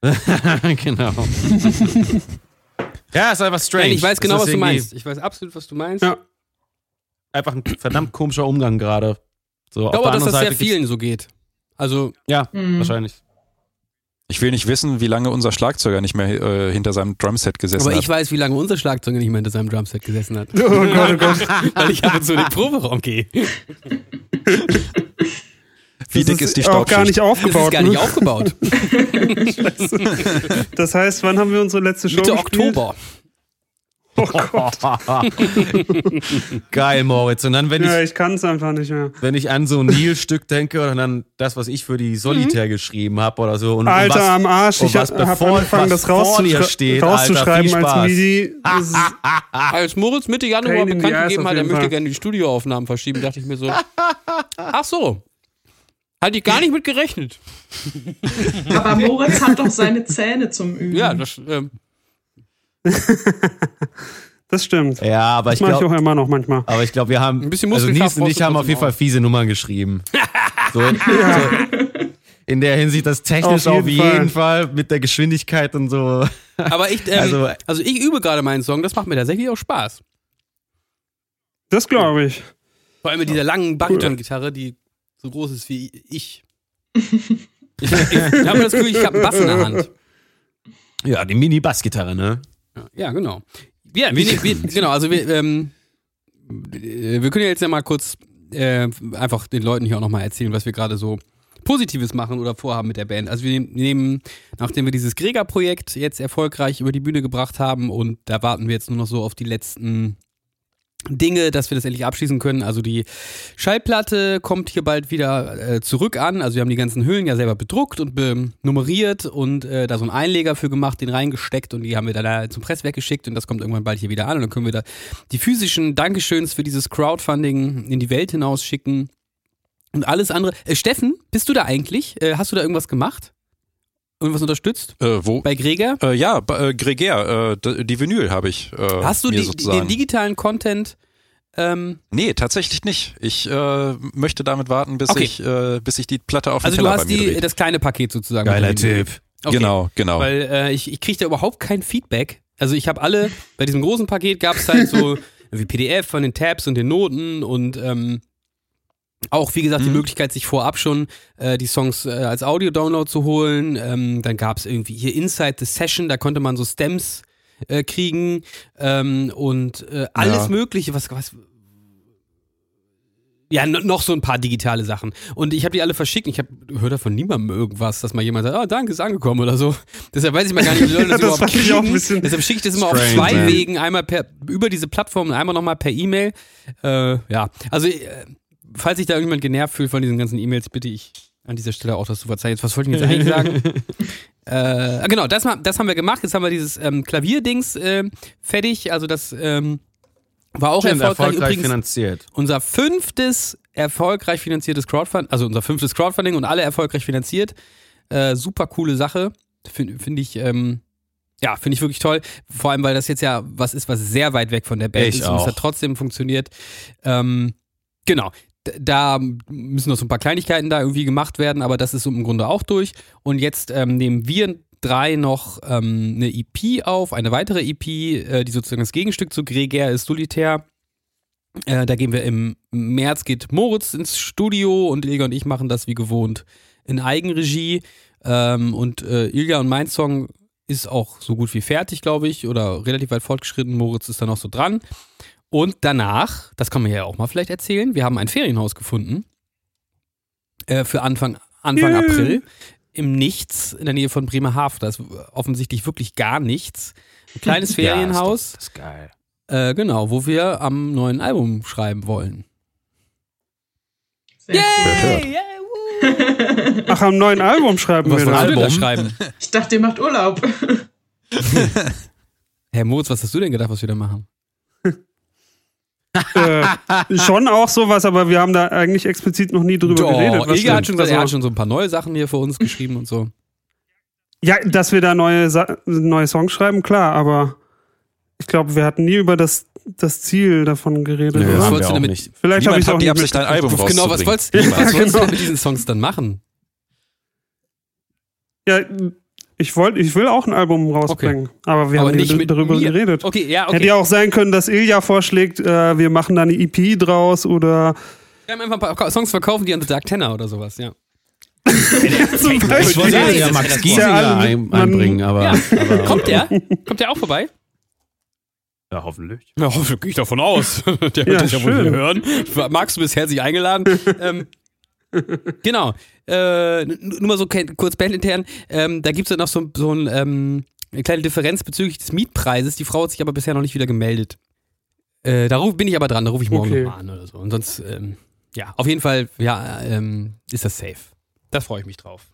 [LAUGHS] genau. ja, ist einfach strange. Nein, ich weiß genau, was du meinst. Ich weiß absolut, was du meinst. Ja. Einfach ein verdammt komischer Umgang gerade. So, Ich glaube, dass das sehr Seite gibt's- vielen so geht. Also, Ja, Mhm. wahrscheinlich. ich will nicht wissen, wie lange unser Schlagzeuger nicht mehr äh, hinter seinem Drumset gesessen aber hat. ich weiß, wie lange unser Schlagzeuger nicht mehr hinter seinem Drumset gesessen hat. [LAUGHS] Oh Gott, oh Gott. [LAUGHS] Weil ich ab und zu in den Proberaum gehe. [LAUGHS] wie Das dick ist die auch gar Staubschicht? nicht Das aufgebaut. ist gar nicht aufgebaut. Das heißt, wann haben wir unsere letzte Show Mitte gespielt? Oktober. Oh Gott. [LAUGHS] Geil, Moritz. Und dann, wenn Ja, ich, ich kann es einfach nicht mehr. wenn ich an so ein Neil-Stück denke und dann das, was ich für die Solitär geschrieben habe oder so. Und, und Alter, was, am Arsch. und Ich habe bevor- angefangen, das steht, rauszuschreiben Alter, als. MIDI. [LAUGHS] Als Moritz Mitte Januar bekannt gegeben hat, er möchte Fall. gerne die Studioaufnahmen verschieben, dachte ich mir so, [LAUGHS] ach so. Hatte ich gar nicht mit gerechnet. Aber Moritz hat doch seine Zähne zum Üben. Ja, das, ähm, [LAUGHS] das stimmt. Ja, aber ich Das mache ich glaube, auch immer noch manchmal. aber ich glaube, wir haben, Ein bisschen also Nils und ich haben auf jeden Fall fiese Nummern geschrieben. [LAUGHS] So, so, in der Hinsicht, das technisch Auf auf jeden jeden, Fall. mit der Geschwindigkeit und so. aber ich, ähm, also, Also- ich übe gerade meinen Song, das macht mir tatsächlich auch Spaß. Das glaube ich. Vor allem mit dieser langen Bariton-Gitarre, die so groß ist wie ich. Ich, ich habe das Gefühl, ich habe einen Bass in der Hand. Ja, die Mini-Bassgitarre, ne? Ja, genau. Ja, wir, wir, [LAUGHS] genau, also wir, ähm, wir können ja jetzt ja mal kurz äh, einfach den Leuten hier auch nochmal erzählen, was wir gerade so Positives machen oder vorhaben mit der Band. Also wir nehmen, nachdem wir dieses Gregor-Projekt jetzt erfolgreich über die Bühne gebracht haben und da warten wir jetzt nur noch so auf die letzten Dinge, dass wir das endlich abschließen können. Also die Schallplatte kommt hier bald wieder äh, zurück an. Also wir haben die ganzen Hüllen ja selber bedruckt und nummeriert und äh, da so einen Einleger für gemacht, den reingesteckt und die haben wir dann da zum Presswerk geschickt und das kommt irgendwann bald hier wieder an und dann können wir da die physischen Dankeschöns für dieses Crowdfunding in die Welt hinaus schicken und alles andere. Äh, Steffen, bist du da eigentlich? Äh, hast du da irgendwas gemacht? Irgendwas unterstützt? Äh, wo? Bei Greger? Äh, ja, bei, äh, Greger, äh, die Vinyl habe ich. Äh, Hast du mir die, sozusagen. den digitalen Content? Ähm, Nee, tatsächlich nicht. Ich äh, möchte damit warten, bis Okay. ich äh, bis ich die Platte auf den also du Teller hast bei mir die, dreht. das kleine Paket sozusagen. Geiler. Tipp. Okay. Genau, genau. Weil äh, ich, ich kriege da überhaupt kein Feedback. Also ich habe alle, bei diesem großen Paket gab es halt so [LAUGHS] wie PDF von den Tabs und den Noten und ähm, auch, wie gesagt, die Mhm. Möglichkeit, sich vorab schon äh, die Songs äh, als Audio-Download zu holen. Ähm, dann gab es irgendwie hier Inside the Session, da konnte man so Stems äh, kriegen ähm, und äh, alles Ja. Mögliche, was, was ja, no- noch so ein paar digitale Sachen. Und ich habe die alle verschickt. Ich habe höre davon niemandem irgendwas, dass mal jemand sagt, ah, danke, ist angekommen oder so. [LAUGHS] Deshalb weiß ich mal gar nicht, wie Leute [LAUGHS] das, Das überhaupt fand ich auch ein kriegen. bisschen Deshalb schicke ich das immer auf zwei man. Wegen. Einmal per, über diese Plattform und einmal nochmal per E-Mail. Äh, ja, also äh, falls sich da irgendjemand genervt fühlt von diesen ganzen E-Mails, bitte ich an dieser Stelle auch das zu verzeihen. Jetzt, was wollte ich jetzt eigentlich sagen? [LAUGHS] äh, genau, das, das haben wir gemacht. Jetzt haben wir dieses ähm, Klavierdings äh, fertig. Also das ähm, war auch Stimmt, erfolgreich. erfolgreich Übrigens finanziert. unser fünftes erfolgreich finanziertes Crowdfunding, also unser fünftes Crowdfunding und alle erfolgreich finanziert. Äh, super coole Sache. Finde find ich, ähm, ja, finde ich wirklich toll. Vor allem, weil das jetzt ja was ist, was sehr weit weg von der Band Ich ist und es auch. hat trotzdem funktioniert. Ähm, genau. Da müssen noch so ein paar Kleinigkeiten da irgendwie gemacht werden, aber das ist im Grunde auch durch. Und jetzt ähm, nehmen wir drei noch ähm, eine EP auf, eine weitere EP, äh, die sozusagen das Gegenstück zu Greger ist Solitär. Äh, da gehen wir im März, geht Moritz ins Studio und Ilga und ich machen das wie gewohnt in Eigenregie. Ähm, und äh, Ilga und mein Song ist auch so gut wie fertig, glaube ich, oder relativ weit fortgeschritten. Moritz ist da noch so dran. Und danach, das kann man ja auch mal vielleicht erzählen, wir haben ein Ferienhaus gefunden äh, für Anfang, Anfang Yay. April im Nichts in der Nähe von Bremerhaven. Da ist offensichtlich wirklich gar nichts. Ein kleines [LAUGHS] Ferienhaus. Das ist geil. Äh, genau, wo wir am neuen Album schreiben wollen. Sehr cool. [LAUGHS] Ach, am neuen Album schreiben Was wir das. Album? schreiben? Ich dachte, ihr macht Urlaub. [LAUGHS] Herr Moritz, was hast du denn gedacht, was wir da machen? Äh, schon auch sowas, aber wir haben da eigentlich explizit noch nie drüber geredet. Was Ilga hat schon gesagt, er hat Also, schon so ein paar neue Sachen hier für uns geschrieben und so. ja, dass wir da neue, Sa neue Songs schreiben, klar, aber ich glaube, wir hatten nie über das, das Ziel davon geredet. Nö, was oder? haben wolltest du damit- nicht. Vielleicht habe ich auch die Absicht, ein Album Genau, was wolltest, was wolltest du genau. [LAUGHS] denn mit diesen Songs dann machen? Ja, ich wollte, ich will auch ein Album rausbringen, aber wir Aber haben nicht mit darüber mir. geredet. Okay, ja, okay. Hätte ja auch sein können, dass Ilja vorschlägt, äh, wir machen da eine EP draus oder Wir haben einfach ein paar Songs verkaufen, die an The Dark Tenor oder sowas, ja. [LAUGHS] zum Ich Beispiel. wollte Ja, Max Giesinger ja alle- ein, einbringen, aber, Ja. aber Kommt der? Kommt der auch vorbei? Ja, hoffentlich. Ja, gehe ich davon aus. [LAUGHS] Der Ja, dich ja wohl hören. Max, du bist herzlich eingeladen. [LAUGHS] ähm, genau. Äh, nur mal so kurz bandintern. Ähm, da gibt es ja noch so, so ein, ähm, eine kleine Differenz bezüglich des Mietpreises. Die Frau hat sich aber bisher noch nicht wieder gemeldet. Äh, da ruf, bin ich aber dran, da rufe ich morgen Okay. nochmal an oder so. Und sonst, ähm, ja, auf jeden Fall, ja, ähm, ist das safe. Da freue ich mich drauf.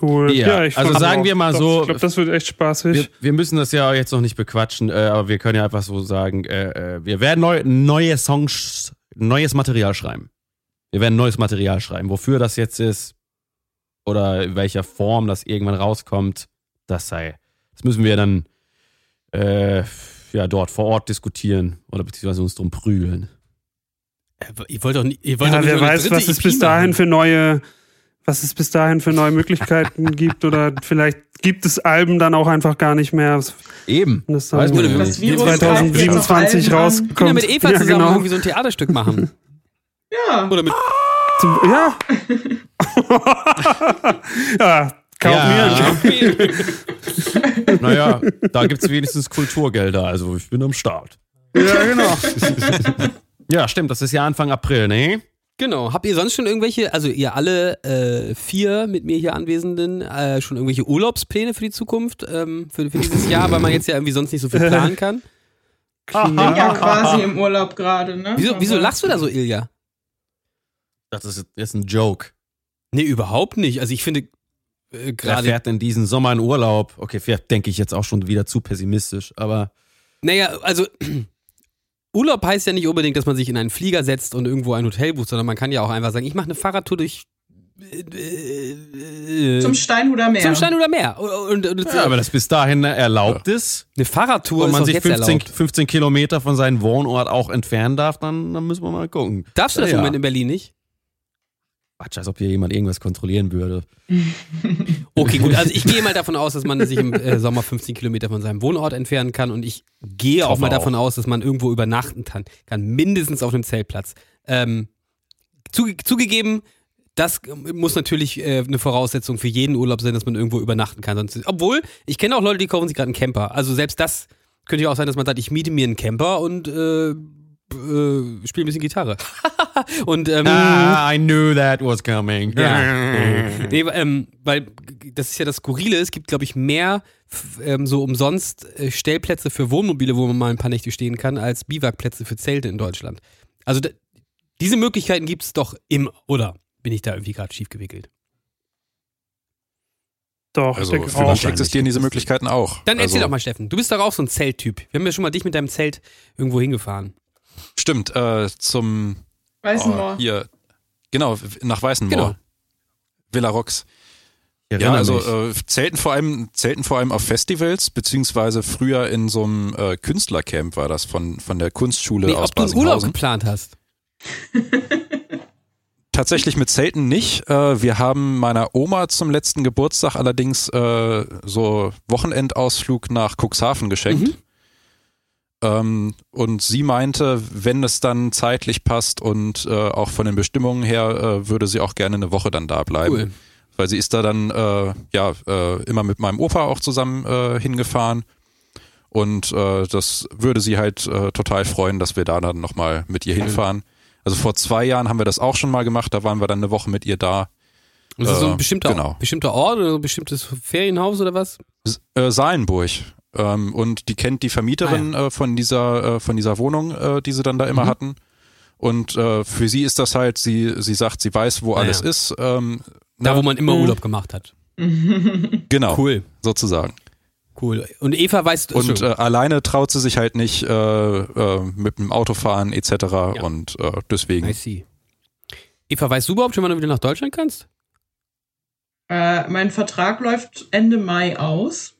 Cool. Ja, ich also sagen auch. wir mal so- Ich glaube, das wird echt spaßig. Wir, wir müssen das ja jetzt noch nicht bequatschen, äh, aber wir können ja einfach so sagen, äh, äh, wir werden neu, neue Songs, neues Material schreiben. Wir werden neues Material schreiben. Wofür das jetzt ist oder in welcher Form das irgendwann rauskommt, das sei. Das müssen wir dann äh, ja dort vor Ort diskutieren oder beziehungsweise uns drum prügeln. Äh, ihr wollt doch nie, ihr wollt doch ja, nicht wer weiß, was es bis dahin für neue, was es bis dahin für neue Möglichkeiten [LAUGHS] gibt oder vielleicht gibt es Alben dann auch einfach gar nicht mehr. Eben. Das Weiß dann man nicht. Das Virus 2027 greift jetzt auf Alben an. rauskommt. Wir können ja mit Eva ja, zusammen genau. irgendwie so ein Theaterstück machen. [LAUGHS] Ja. Oder mit Zum, ja. [LAUGHS] ja, Kauf Ja. mir naja, da gibt's wenigstens Kulturgelder, also ich bin am Start. Ja, genau. [LAUGHS] Ja, stimmt, das ist ja Anfang April, ne? Genau. Habt ihr sonst schon irgendwelche, also ihr alle äh, vier mit mir hier Anwesenden, äh, schon irgendwelche Urlaubspläne für die Zukunft, ähm, für, für dieses Jahr, weil man jetzt ja irgendwie sonst nicht so viel planen kann? Ich bin ja quasi im Urlaub gerade, ne? Wieso, wieso lachst du da so, Ilja? Das ist jetzt ein Joke. Nee, überhaupt nicht. Also ich finde äh, Wer gerade. fährt denn diesen Sommer in Urlaub? Okay, vielleicht denke ich jetzt auch schon wieder zu pessimistisch, aber Naja, also [CLEARS THROAT] Urlaub heißt ja nicht unbedingt, dass man sich in einen Flieger setzt und irgendwo ein Hotel bucht, sondern man kann ja auch einfach sagen, ich mache eine Fahrradtour durch äh, äh, Zum Steinhuder Meer. zum Stein oder Meer. Und, und, und ja, aber das bis dahin erlaubt ist eine Fahrradtour und man sich jetzt 15, erlaubt. 15 Kilometer von seinem Wohnort auch entfernen darf, dann, dann müssen wir mal gucken. Darfst du das Ja, im ja. Moment in Berlin nicht? Quatsch, als ob hier jemand irgendwas kontrollieren würde. [LAUGHS] Okay, gut. Also ich gehe mal davon aus, dass man sich im äh, Sommer 15 Kilometer von seinem Wohnort entfernen kann und ich gehe auch hoffe mal davon auch. aus, dass man irgendwo übernachten kann, kann mindestens auf einem Zeltplatz. Ähm, zuge zugegeben, das muss natürlich äh, eine Voraussetzung für jeden Urlaub sein, dass man irgendwo übernachten kann. Sonst, obwohl, ich kenne auch Leute, die kaufen sich gerade einen Camper. Also selbst das könnte ja auch sein, dass man sagt, ich miete mir einen Camper und äh, äh, spiele ein bisschen Gitarre. [LAUGHS] und ähm, Ah, I knew that was coming. ja. nee, ähm, weil das ist ja das Skurrile. Es gibt, glaube ich, mehr ähm, so umsonst äh, Stellplätze für Wohnmobile, wo man mal ein paar Nächte stehen kann, als Biwakplätze für Zelte in Deutschland. Also diese Möglichkeiten gibt es doch immer, oder? Bin ich da irgendwie gerade schief gewickelt? Doch, Also denke für auch. mich existieren diese Möglichkeiten auch. Dann erzähl also, doch mal, Steffen. Du bist doch auch so ein Zelttyp. Wir haben ja schon mal dich mit deinem Zelt irgendwo hingefahren. Stimmt, äh, zum Weißenmoor. oh, hier, genau, nach Weißenmoor. Genau. Villa Rocks. Ich Ja, also äh, zelten vor allem zelten vor allem auf Festivals beziehungsweise früher in so einem äh, Künstlercamp war das von von der Kunstschule Nee, aus ob du einen Urlaub geplant hast. Tatsächlich mit Zelten nicht. Äh, wir haben meiner Oma zum letzten Geburtstag allerdings äh, so Wochenendausflug nach Cuxhaven geschenkt. Mhm. Ähm, und sie meinte, wenn es dann zeitlich passt und äh, auch von den Bestimmungen her, äh, würde sie auch gerne eine Woche dann da bleiben. Cool. Weil sie ist da dann äh, ja äh, immer mit meinem Opa auch zusammen äh, hingefahren. Und äh, das würde sie halt total freuen, dass wir da dann nochmal mit ihr hinfahren. Also vor zwei Jahren haben wir das auch schon mal gemacht, da waren wir dann eine Woche mit ihr da. Und das ist so ein bestimmter, genau. bestimmter Ort oder ein bestimmtes Ferienhaus oder was? S- Äh, Salenburg. Ähm, und die kennt die Vermieterin äh, von dieser äh, von dieser Wohnung, äh, die sie dann da immer Mhm. hatten. Und äh, für sie ist das halt, sie sie sagt, sie weiß, wo Ah, alles ja. ist. Ähm, Da, na, wo man immer Mhm. Urlaub gemacht hat. [LAUGHS] genau, Cool. sozusagen. Cool. Und Eva weißt Und äh, alleine traut sie sich halt nicht äh, äh, mit dem Auto fahren etc. Und äh, deswegen. I see. Eva, weißt du überhaupt schon, wann du wieder nach Deutschland kannst? Äh, mein Vertrag läuft Ende Mai aus.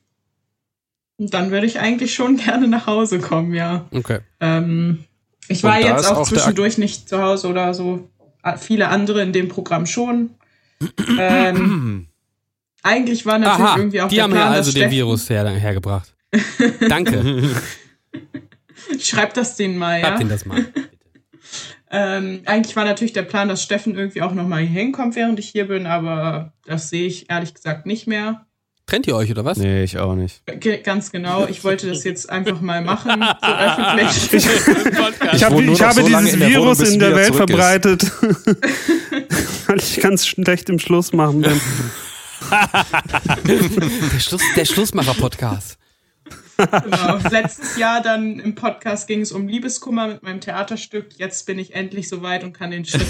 Und dann würde ich eigentlich schon [LAUGHS] gerne nach Hause kommen, ja. Okay. Ähm, ich Und war jetzt auch auch zwischendurch nicht zu Hause oder so. Viele andere in dem Programm schon. ähm, [CLEARS THROAT] eigentlich war natürlich Aha, irgendwie auch die der haben Plan, ja also den Virus her, hergebracht. [LAUGHS] Danke. [LAUGHS] Schreib das denen mal, Schreib ja. den das mal. Ähm, eigentlich war natürlich der Plan, dass Steffen irgendwie auch nochmal hier hinkommt, während ich hier bin, aber das sehe ich ehrlich gesagt nicht mehr. Trennt ihr euch oder was? Nee, ich auch nicht. Ge ganz genau. Ich wollte das jetzt einfach mal machen, so [LAUGHS] öffentlich. Ich, hab, wohne nur ich habe so dieses in Wohnung, Virus in der Welt verbreitet, [LAUGHS] weil ich ganz schlecht im Schluss machen bin. [LAUGHS] Der, Schluss, der Schlussmacher-Podcast. Genau. Letztes Jahr dann im Podcast ging es um Liebeskummer mit meinem Theaterstück. Jetzt bin ich endlich soweit und kann den Schritt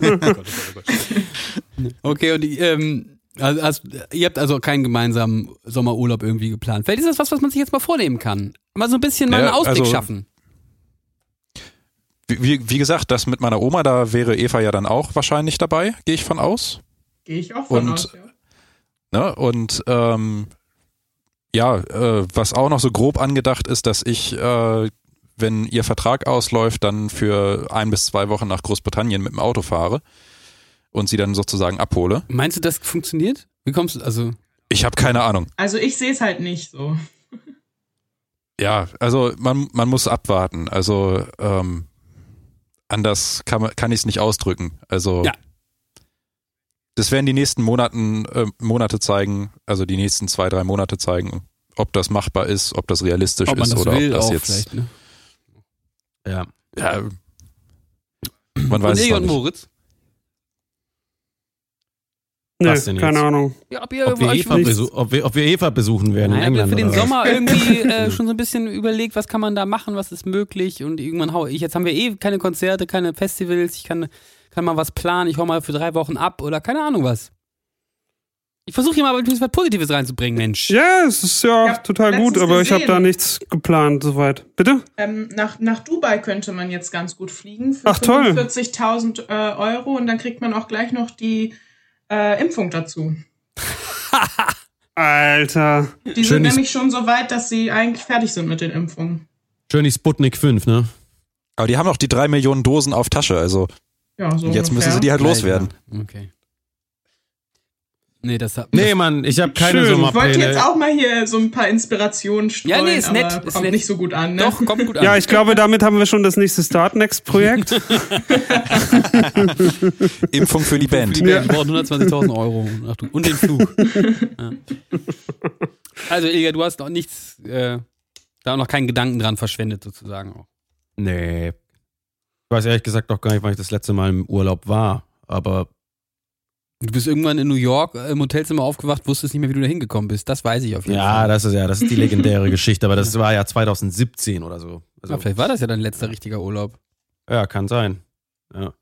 gehen. Okay, und die, ähm, also, hast, ihr habt also keinen gemeinsamen Sommerurlaub irgendwie geplant. Vielleicht ist das was, was man sich jetzt mal vornehmen kann. Mal so ein bisschen mal Ja, einen Ausblick also- schaffen. Wie, wie, wie gesagt, das mit meiner Oma, da wäre Eva ja dann auch wahrscheinlich dabei, gehe ich von aus. Gehe ich auch von Und- aus. Ja. Ne? Und ähm, ja, äh, was auch noch so grob angedacht ist, dass ich, äh, wenn ihr Vertrag ausläuft, dann für ein bis zwei Wochen nach Großbritannien mit dem Auto fahre und sie dann sozusagen abhole. Meinst du, das funktioniert? Wie kommst du, also, Ich habe keine Ahnung. Also ich sehe es halt nicht so. [LAUGHS] Ja, also man, man muss abwarten. Also ähm, anders kann, kann ich es nicht ausdrücken. Also Ja. das werden die nächsten Monaten, äh, Monate zeigen, also die nächsten zwei, drei Monate zeigen, ob das machbar ist, ob das realistisch Ob man ist das oder will ob das auch jetzt. vielleicht, ne? Ja. Ja, man weiß und es und nicht. Moritz? Nee, Was denn keine jetzt? Ahnung. Ja, ob ihr Ob wir, Eva ob, wir, ob wir Eva besuchen werden Nein, in habt ihr England. für den? Sommer irgendwie [LAUGHS] äh, schon so ein bisschen überlegt, was kann man da machen, was ist möglich und irgendwann hau ich, jetzt haben wir eh keine Konzerte, keine Festivals, ich kann, kann mal was planen, ich hau mal für drei Wochen ab oder keine Ahnung was. Ich versuche hier mal was Positives reinzubringen, Mensch. Ja, es ist ja, Ja, total gut, aber ich habe gesehen. da nichts geplant soweit. Bitte? Ähm, nach, nach Dubai könnte man jetzt ganz gut fliegen für Ach, toll. 45.000 äh, Euro und dann kriegt man auch gleich noch die äh, Impfung dazu. [LAUGHS] Alter. Die sind die- nämlich schon so weit, dass sie eigentlich fertig sind mit den Impfungen. Schön die Sputnik 5, ne? Aber die haben noch die drei Millionen Dosen auf Tasche, also Ja, so jetzt müssen ungefähr. sie die halt loswerden. Okay. Nee, das hat. Nee, Mann, ich habe keine Schön. Ich wollte jetzt Sommerpläne. auch mal hier so ein paar Inspirationen streuen, Ja, nee, ist nett, aber ist kommt nett. nicht so gut an. Ne? Doch, kommt gut an. Ja, ich glaube, damit haben wir schon das nächste Startnext-Projekt. [LAUGHS] Impfung für die Für Band. die Band, brauchen 120.000 Euro. Ach du, und den Flug. [LAUGHS] ja. Also, Ilja, du hast noch nichts, äh, da noch keinen Gedanken dran verschwendet, sozusagen auch. Nee. Ich weiß ehrlich gesagt auch gar nicht, wann ich das letzte Mal im Urlaub war. Aber Du bist irgendwann in New York äh, im Hotelzimmer aufgewacht, wusstest nicht mehr, wie du da hingekommen bist. Das weiß ich auf jeden ja, Fall. das ist ja, das ist die [LAUGHS] legendäre Geschichte, aber das war ja 2017 oder so. Also, Ja, vielleicht war das ja dein letzter richtiger Urlaub. Ja, kann sein. Ja.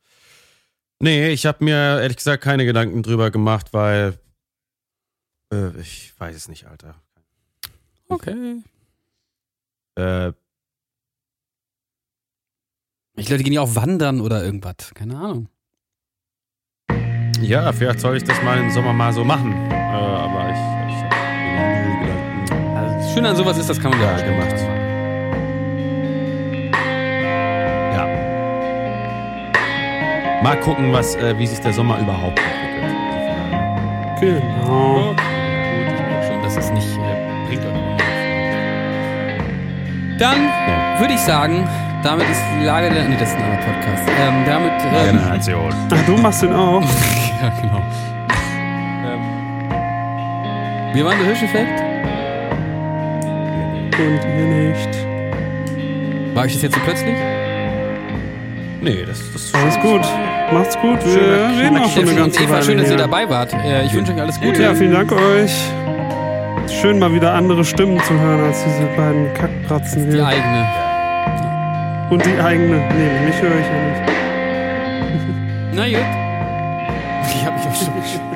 Nee, ich habe mir ehrlich gesagt keine Gedanken drüber gemacht, weil äh, ich weiß es nicht, Alter. Okay. Äh, Ich Leute gehen ja auch wandern oder irgendwas. Keine Ahnung. Ja, vielleicht soll ich das mal im Sommer mal so machen. Äh, aber ich, ich habe mir Gedanken Also, das Schöne an sowas ist, das kann man ja, ja gemacht. Ja. Mal gucken, was, äh, wie sich der Sommer überhaupt entwickelt. Genau. Gut, ich merke schon, dass es nicht äh, bringt. Dann Ja. würde ich sagen, damit ist die Lage der. Nee, das ist ein anderer Podcast. Ähm, damit. Ähm, Generation. [LAUGHS] Ach, du machst den auch. Ja, genau. Ähm, wir waren der Hirscheffekt. Und ihr nicht. War ich das jetzt so plötzlich? Nee, das, das ist Alles gut. Macht's gut. Wir Schöner- reden auch schon eine ganze Eva, Weile schön, dass ihr dabei wart. Äh, ich wünsche euch alles Gute. Ja, vielen Dank euch. Schön mal wieder andere Stimmen zu hören als diese beiden Kackbratzen Die hier. eigene. Und die eigene. Nee, mich höre ich ja nicht. Na gut. Ich hab mich auch schon.